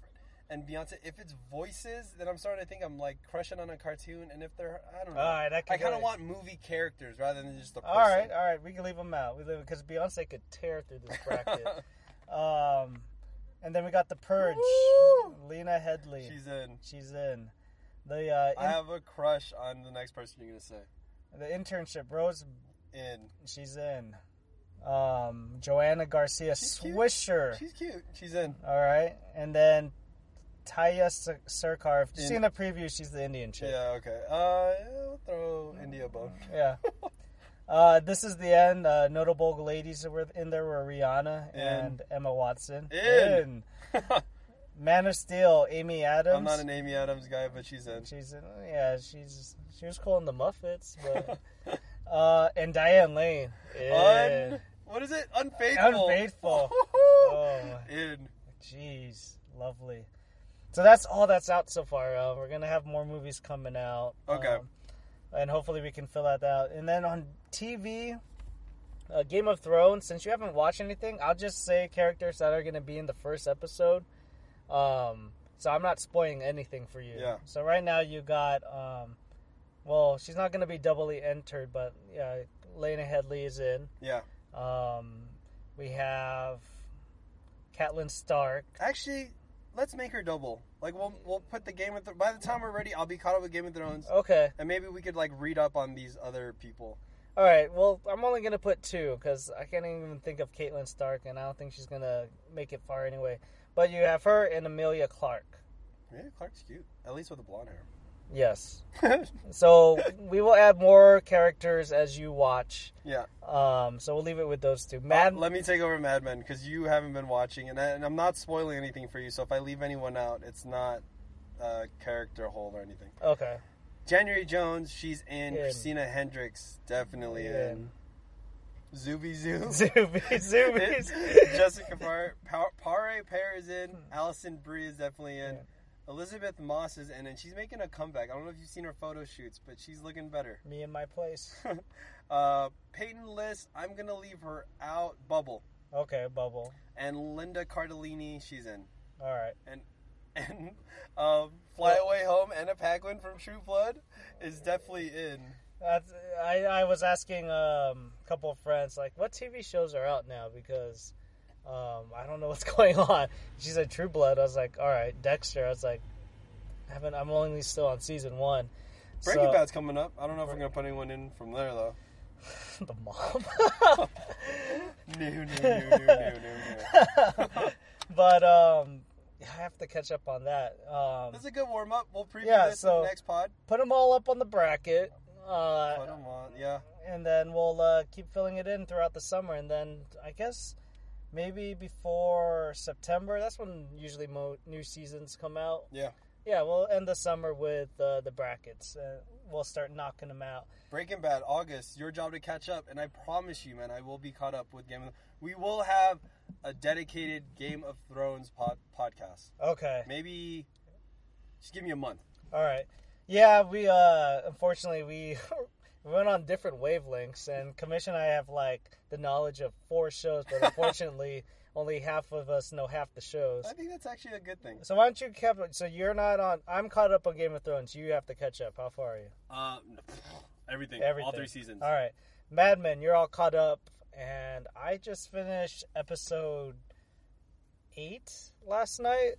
[SPEAKER 1] and Beyonce. If it's voices, then I'm starting to think I'm like crushing on a cartoon. And if they're, I don't know.
[SPEAKER 2] All right,
[SPEAKER 1] I kind of want movie characters rather than just the person.
[SPEAKER 2] All right, all right, we can leave them out. We leave because Beyonce could tear through this bracket. [laughs] um, and then we got the Purge.
[SPEAKER 1] Woo!
[SPEAKER 2] Lena Headey.
[SPEAKER 1] She's in.
[SPEAKER 2] She's in. The uh,
[SPEAKER 1] I have a crush on the next person you're gonna say.
[SPEAKER 2] the internship. Rose.
[SPEAKER 1] In.
[SPEAKER 2] She's in. Um, Joanna Garcia
[SPEAKER 1] She's cute.
[SPEAKER 2] Swisher.
[SPEAKER 1] She's cute. She's in.
[SPEAKER 2] All right, and then Tiya Sircar. If you've
[SPEAKER 1] In-
[SPEAKER 2] seen the preview, she's the Indian chick.
[SPEAKER 1] Yeah. Okay. Uh, yeah, we'll throw India bone.
[SPEAKER 2] Yeah. [laughs] Uh, this is the end. Uh, notable ladies that were in there were Rihanna
[SPEAKER 1] In.
[SPEAKER 2] and Emma Watson.
[SPEAKER 1] In. [laughs]
[SPEAKER 2] Man of Steel, Amy Adams.
[SPEAKER 1] I'm not an Amy Adams guy, but she's in.
[SPEAKER 2] She's in, yeah, she's she was cool in the Muppets, but [laughs] uh, and Diane Lane. In.
[SPEAKER 1] Un. What is it? Unfaithful.
[SPEAKER 2] Unfaithful.
[SPEAKER 1] oh. In.
[SPEAKER 2] Jeez, lovely. So that's all that's out so far. Uh, we're gonna have more movies coming out.
[SPEAKER 1] Okay.
[SPEAKER 2] um, and hopefully we can fill that out. And then on TV, uh, Game of Thrones. Since you haven't watched anything, I'll just say characters that are gonna be in the first episode. Um, so I'm not spoiling anything for you.
[SPEAKER 1] Yeah.
[SPEAKER 2] So right now you got, um, well, she's not gonna be doubly entered, but yeah, Lena Headey is in.
[SPEAKER 1] Yeah.
[SPEAKER 2] Um, we have Catelyn Stark.
[SPEAKER 1] Actually, let's make her double. Like we'll we'll put the Game of Thrones. By the time we're ready, I'll be caught up with Game of Thrones,
[SPEAKER 2] Okay.
[SPEAKER 1] and maybe we could like read up on these other people.
[SPEAKER 2] All right. Well, I'm only gonna put two because I can't even think of Catelyn Stark, and I don't think she's gonna make it far anyway. But you have her and Emilia Clarke.
[SPEAKER 1] Yeah, Clarke's cute, at least with the blonde
[SPEAKER 2] Yes. [laughs] So we will add more characters as you watch.
[SPEAKER 1] yeah.
[SPEAKER 2] Um. So we'll leave it with those two. Mad.
[SPEAKER 1] Let me take over Mad Men because you haven't been watching, and, I, and I'm not spoiling anything for you. So if I leave anyone out, it's not a character hole or anything.
[SPEAKER 2] okay.
[SPEAKER 1] January Jones, she's in.
[SPEAKER 2] In.
[SPEAKER 1] Christina Hendricks, definitely in.
[SPEAKER 2] In.
[SPEAKER 1] Zuby Zoo. [laughs]
[SPEAKER 2] Zoomies. Zoomies. [laughs]
[SPEAKER 1] Jessica Par- Pare Pear is in. Alison Brie is definitely in.
[SPEAKER 2] Yeah.
[SPEAKER 1] Elisabeth Moss is in, and she's making a comeback. I don't know if you've seen her photo shoots, but she's looking better.
[SPEAKER 2] Me in my place. [laughs]
[SPEAKER 1] uh, Peyton List, I'm gonna leave her out. Bubble
[SPEAKER 2] Okay. Bubble.
[SPEAKER 1] and Linda Cardellini, she's in.
[SPEAKER 2] All right.
[SPEAKER 1] And and um, Fly Away Home, Anna Paquin from True Blood is definitely in.
[SPEAKER 2] That's, I, I was asking um, a couple of friends, like, what TV shows are out now? Because um, I don't know [laughs] what's going on. She said True Blood. I was like, all right. Dexter. I was like, I haven't, I'm only still on season one.
[SPEAKER 1] Breaking
[SPEAKER 2] So-
[SPEAKER 1] Bad's coming up. I don't know if we're gonna put anyone in from there though. [laughs]
[SPEAKER 2] the mom. [laughs]
[SPEAKER 1] New, new, new, new, new, new.
[SPEAKER 2] but um, I have to catch up on that. Um,
[SPEAKER 1] That's a good warm up. We'll preview
[SPEAKER 2] Yeah,
[SPEAKER 1] this
[SPEAKER 2] so-
[SPEAKER 1] in the next pod.
[SPEAKER 2] put them all up on the bracket. Uh,
[SPEAKER 1] Put 'em on. Yeah.
[SPEAKER 2] and then we'll uh, keep filling it in throughout the summer. And then I guess maybe before September, that's when usually mo- new seasons come out.
[SPEAKER 1] Yeah.
[SPEAKER 2] Yeah, we'll end the summer with uh, the brackets. Uh, we'll start knocking them out.
[SPEAKER 1] Breaking Bad, August. Your job to catch up, and I promise you, man, I will be caught up with Game of. We will have a dedicated Game of Thrones pod- podcast.
[SPEAKER 2] Okay.
[SPEAKER 1] Maybe just give me a month.
[SPEAKER 2] All right. Yeah, we uh unfortunately we [laughs] we went on different wavelengths and commission and I have like the knowledge of four shows, but [laughs] unfortunately only half of us know half the shows.
[SPEAKER 1] I think that's actually a good thing.
[SPEAKER 2] So why don't you keep so you're not on I'm caught up on Game of Thrones. You have to catch up. How far are you?
[SPEAKER 1] Uh, everything, all three seasons.
[SPEAKER 2] All right. Mad Men, you're all caught up and I just finished episode 8 last night.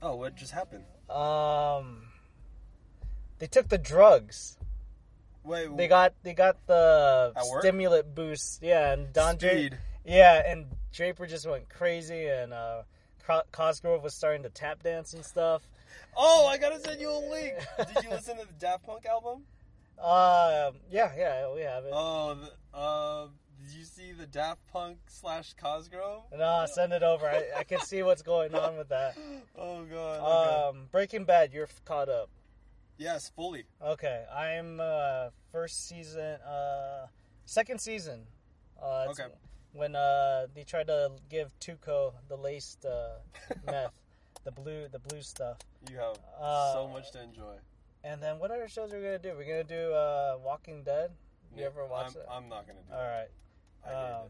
[SPEAKER 1] Oh, what just happened?
[SPEAKER 2] Um they took the drugs.
[SPEAKER 1] Wait,
[SPEAKER 2] They got they got the stimulant boost. Yeah, and Don Dra-
[SPEAKER 1] speed.
[SPEAKER 2] Yeah, and Draper just went crazy, and uh, Cosgrove was starting to tap dance and stuff.
[SPEAKER 1] Oh, I gotta send you a link. Did you [laughs] listen to the Daft Punk album?
[SPEAKER 2] Uh, yeah, yeah, we have it.
[SPEAKER 1] Oh, the, uh, did you see the Daft Punk slash Cosgrove?
[SPEAKER 2] no, send it over. I, I can see what's going on with that. [laughs]
[SPEAKER 1] Oh god. Okay.
[SPEAKER 2] Um, Breaking Bad, you're caught up.
[SPEAKER 1] Yes, fully.
[SPEAKER 2] Okay, I'm uh, first season, uh, second season. Uh,
[SPEAKER 1] Okay.
[SPEAKER 2] When uh, they tried to give Tuco the laced uh, [laughs] meth, the blue, the blue stuff.
[SPEAKER 1] You have
[SPEAKER 2] Uh,
[SPEAKER 1] so much to enjoy.
[SPEAKER 2] And then what other shows are we gonna do? We're gonna do uh, Walking Dead. You ever watch
[SPEAKER 1] I'm,
[SPEAKER 2] it?
[SPEAKER 1] I'm not gonna do
[SPEAKER 2] All right.
[SPEAKER 1] it. I
[SPEAKER 2] Um.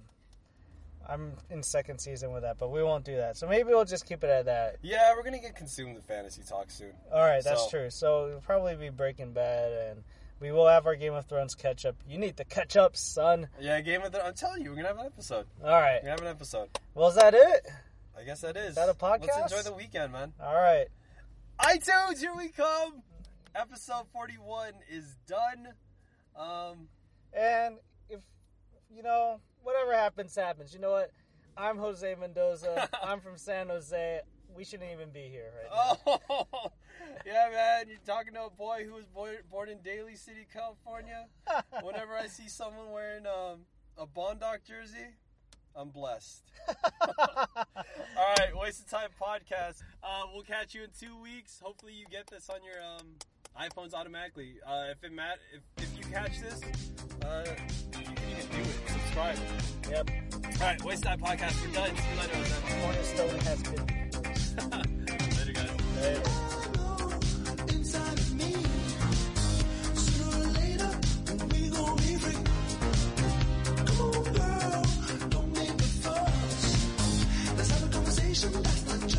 [SPEAKER 2] I'm in second season with that, but we won't do that. So maybe we'll just keep it at that.
[SPEAKER 1] Yeah, we're gonna get consumed with fantasy talk soon.
[SPEAKER 2] All right, that's
[SPEAKER 1] So-
[SPEAKER 2] true. So it'll probably be Breaking Bad, and we will have our Game of Thrones catch up. You need to catch up, son.
[SPEAKER 1] Yeah, Game of the. I'm telling you, we're gonna have an episode.
[SPEAKER 2] All right.
[SPEAKER 1] We're gonna have an episode.
[SPEAKER 2] Well, is that it?
[SPEAKER 1] I guess that is. is.
[SPEAKER 2] that a podcast?
[SPEAKER 1] Let's enjoy the weekend, man.
[SPEAKER 2] All right.
[SPEAKER 1] iTunes, here we come. Episode 41 is done. Um,
[SPEAKER 2] And if you know whatever happens, happens. You know what? I'm Jose Mendoza. [laughs] I'm from San Jose. We shouldn't even be here right now.
[SPEAKER 1] oh, [laughs] yeah, man. You're talking to a boy who was born, born in Daly City, California. [laughs] Whenever I see someone wearing um, a Bondoc jersey, I'm blessed. All right, waste of time podcast. Uh, we'll catch you in two weeks. Hopefully, you get this on your um, iPhones automatically. Uh, if it mat, if, if you catch this, uh, you can do right.
[SPEAKER 2] Yep.
[SPEAKER 1] All right, Wayside Podcast. We're done. See you later.
[SPEAKER 2] Cornerstone has been. [laughs]
[SPEAKER 1] later, guys.
[SPEAKER 2] Later. That's not just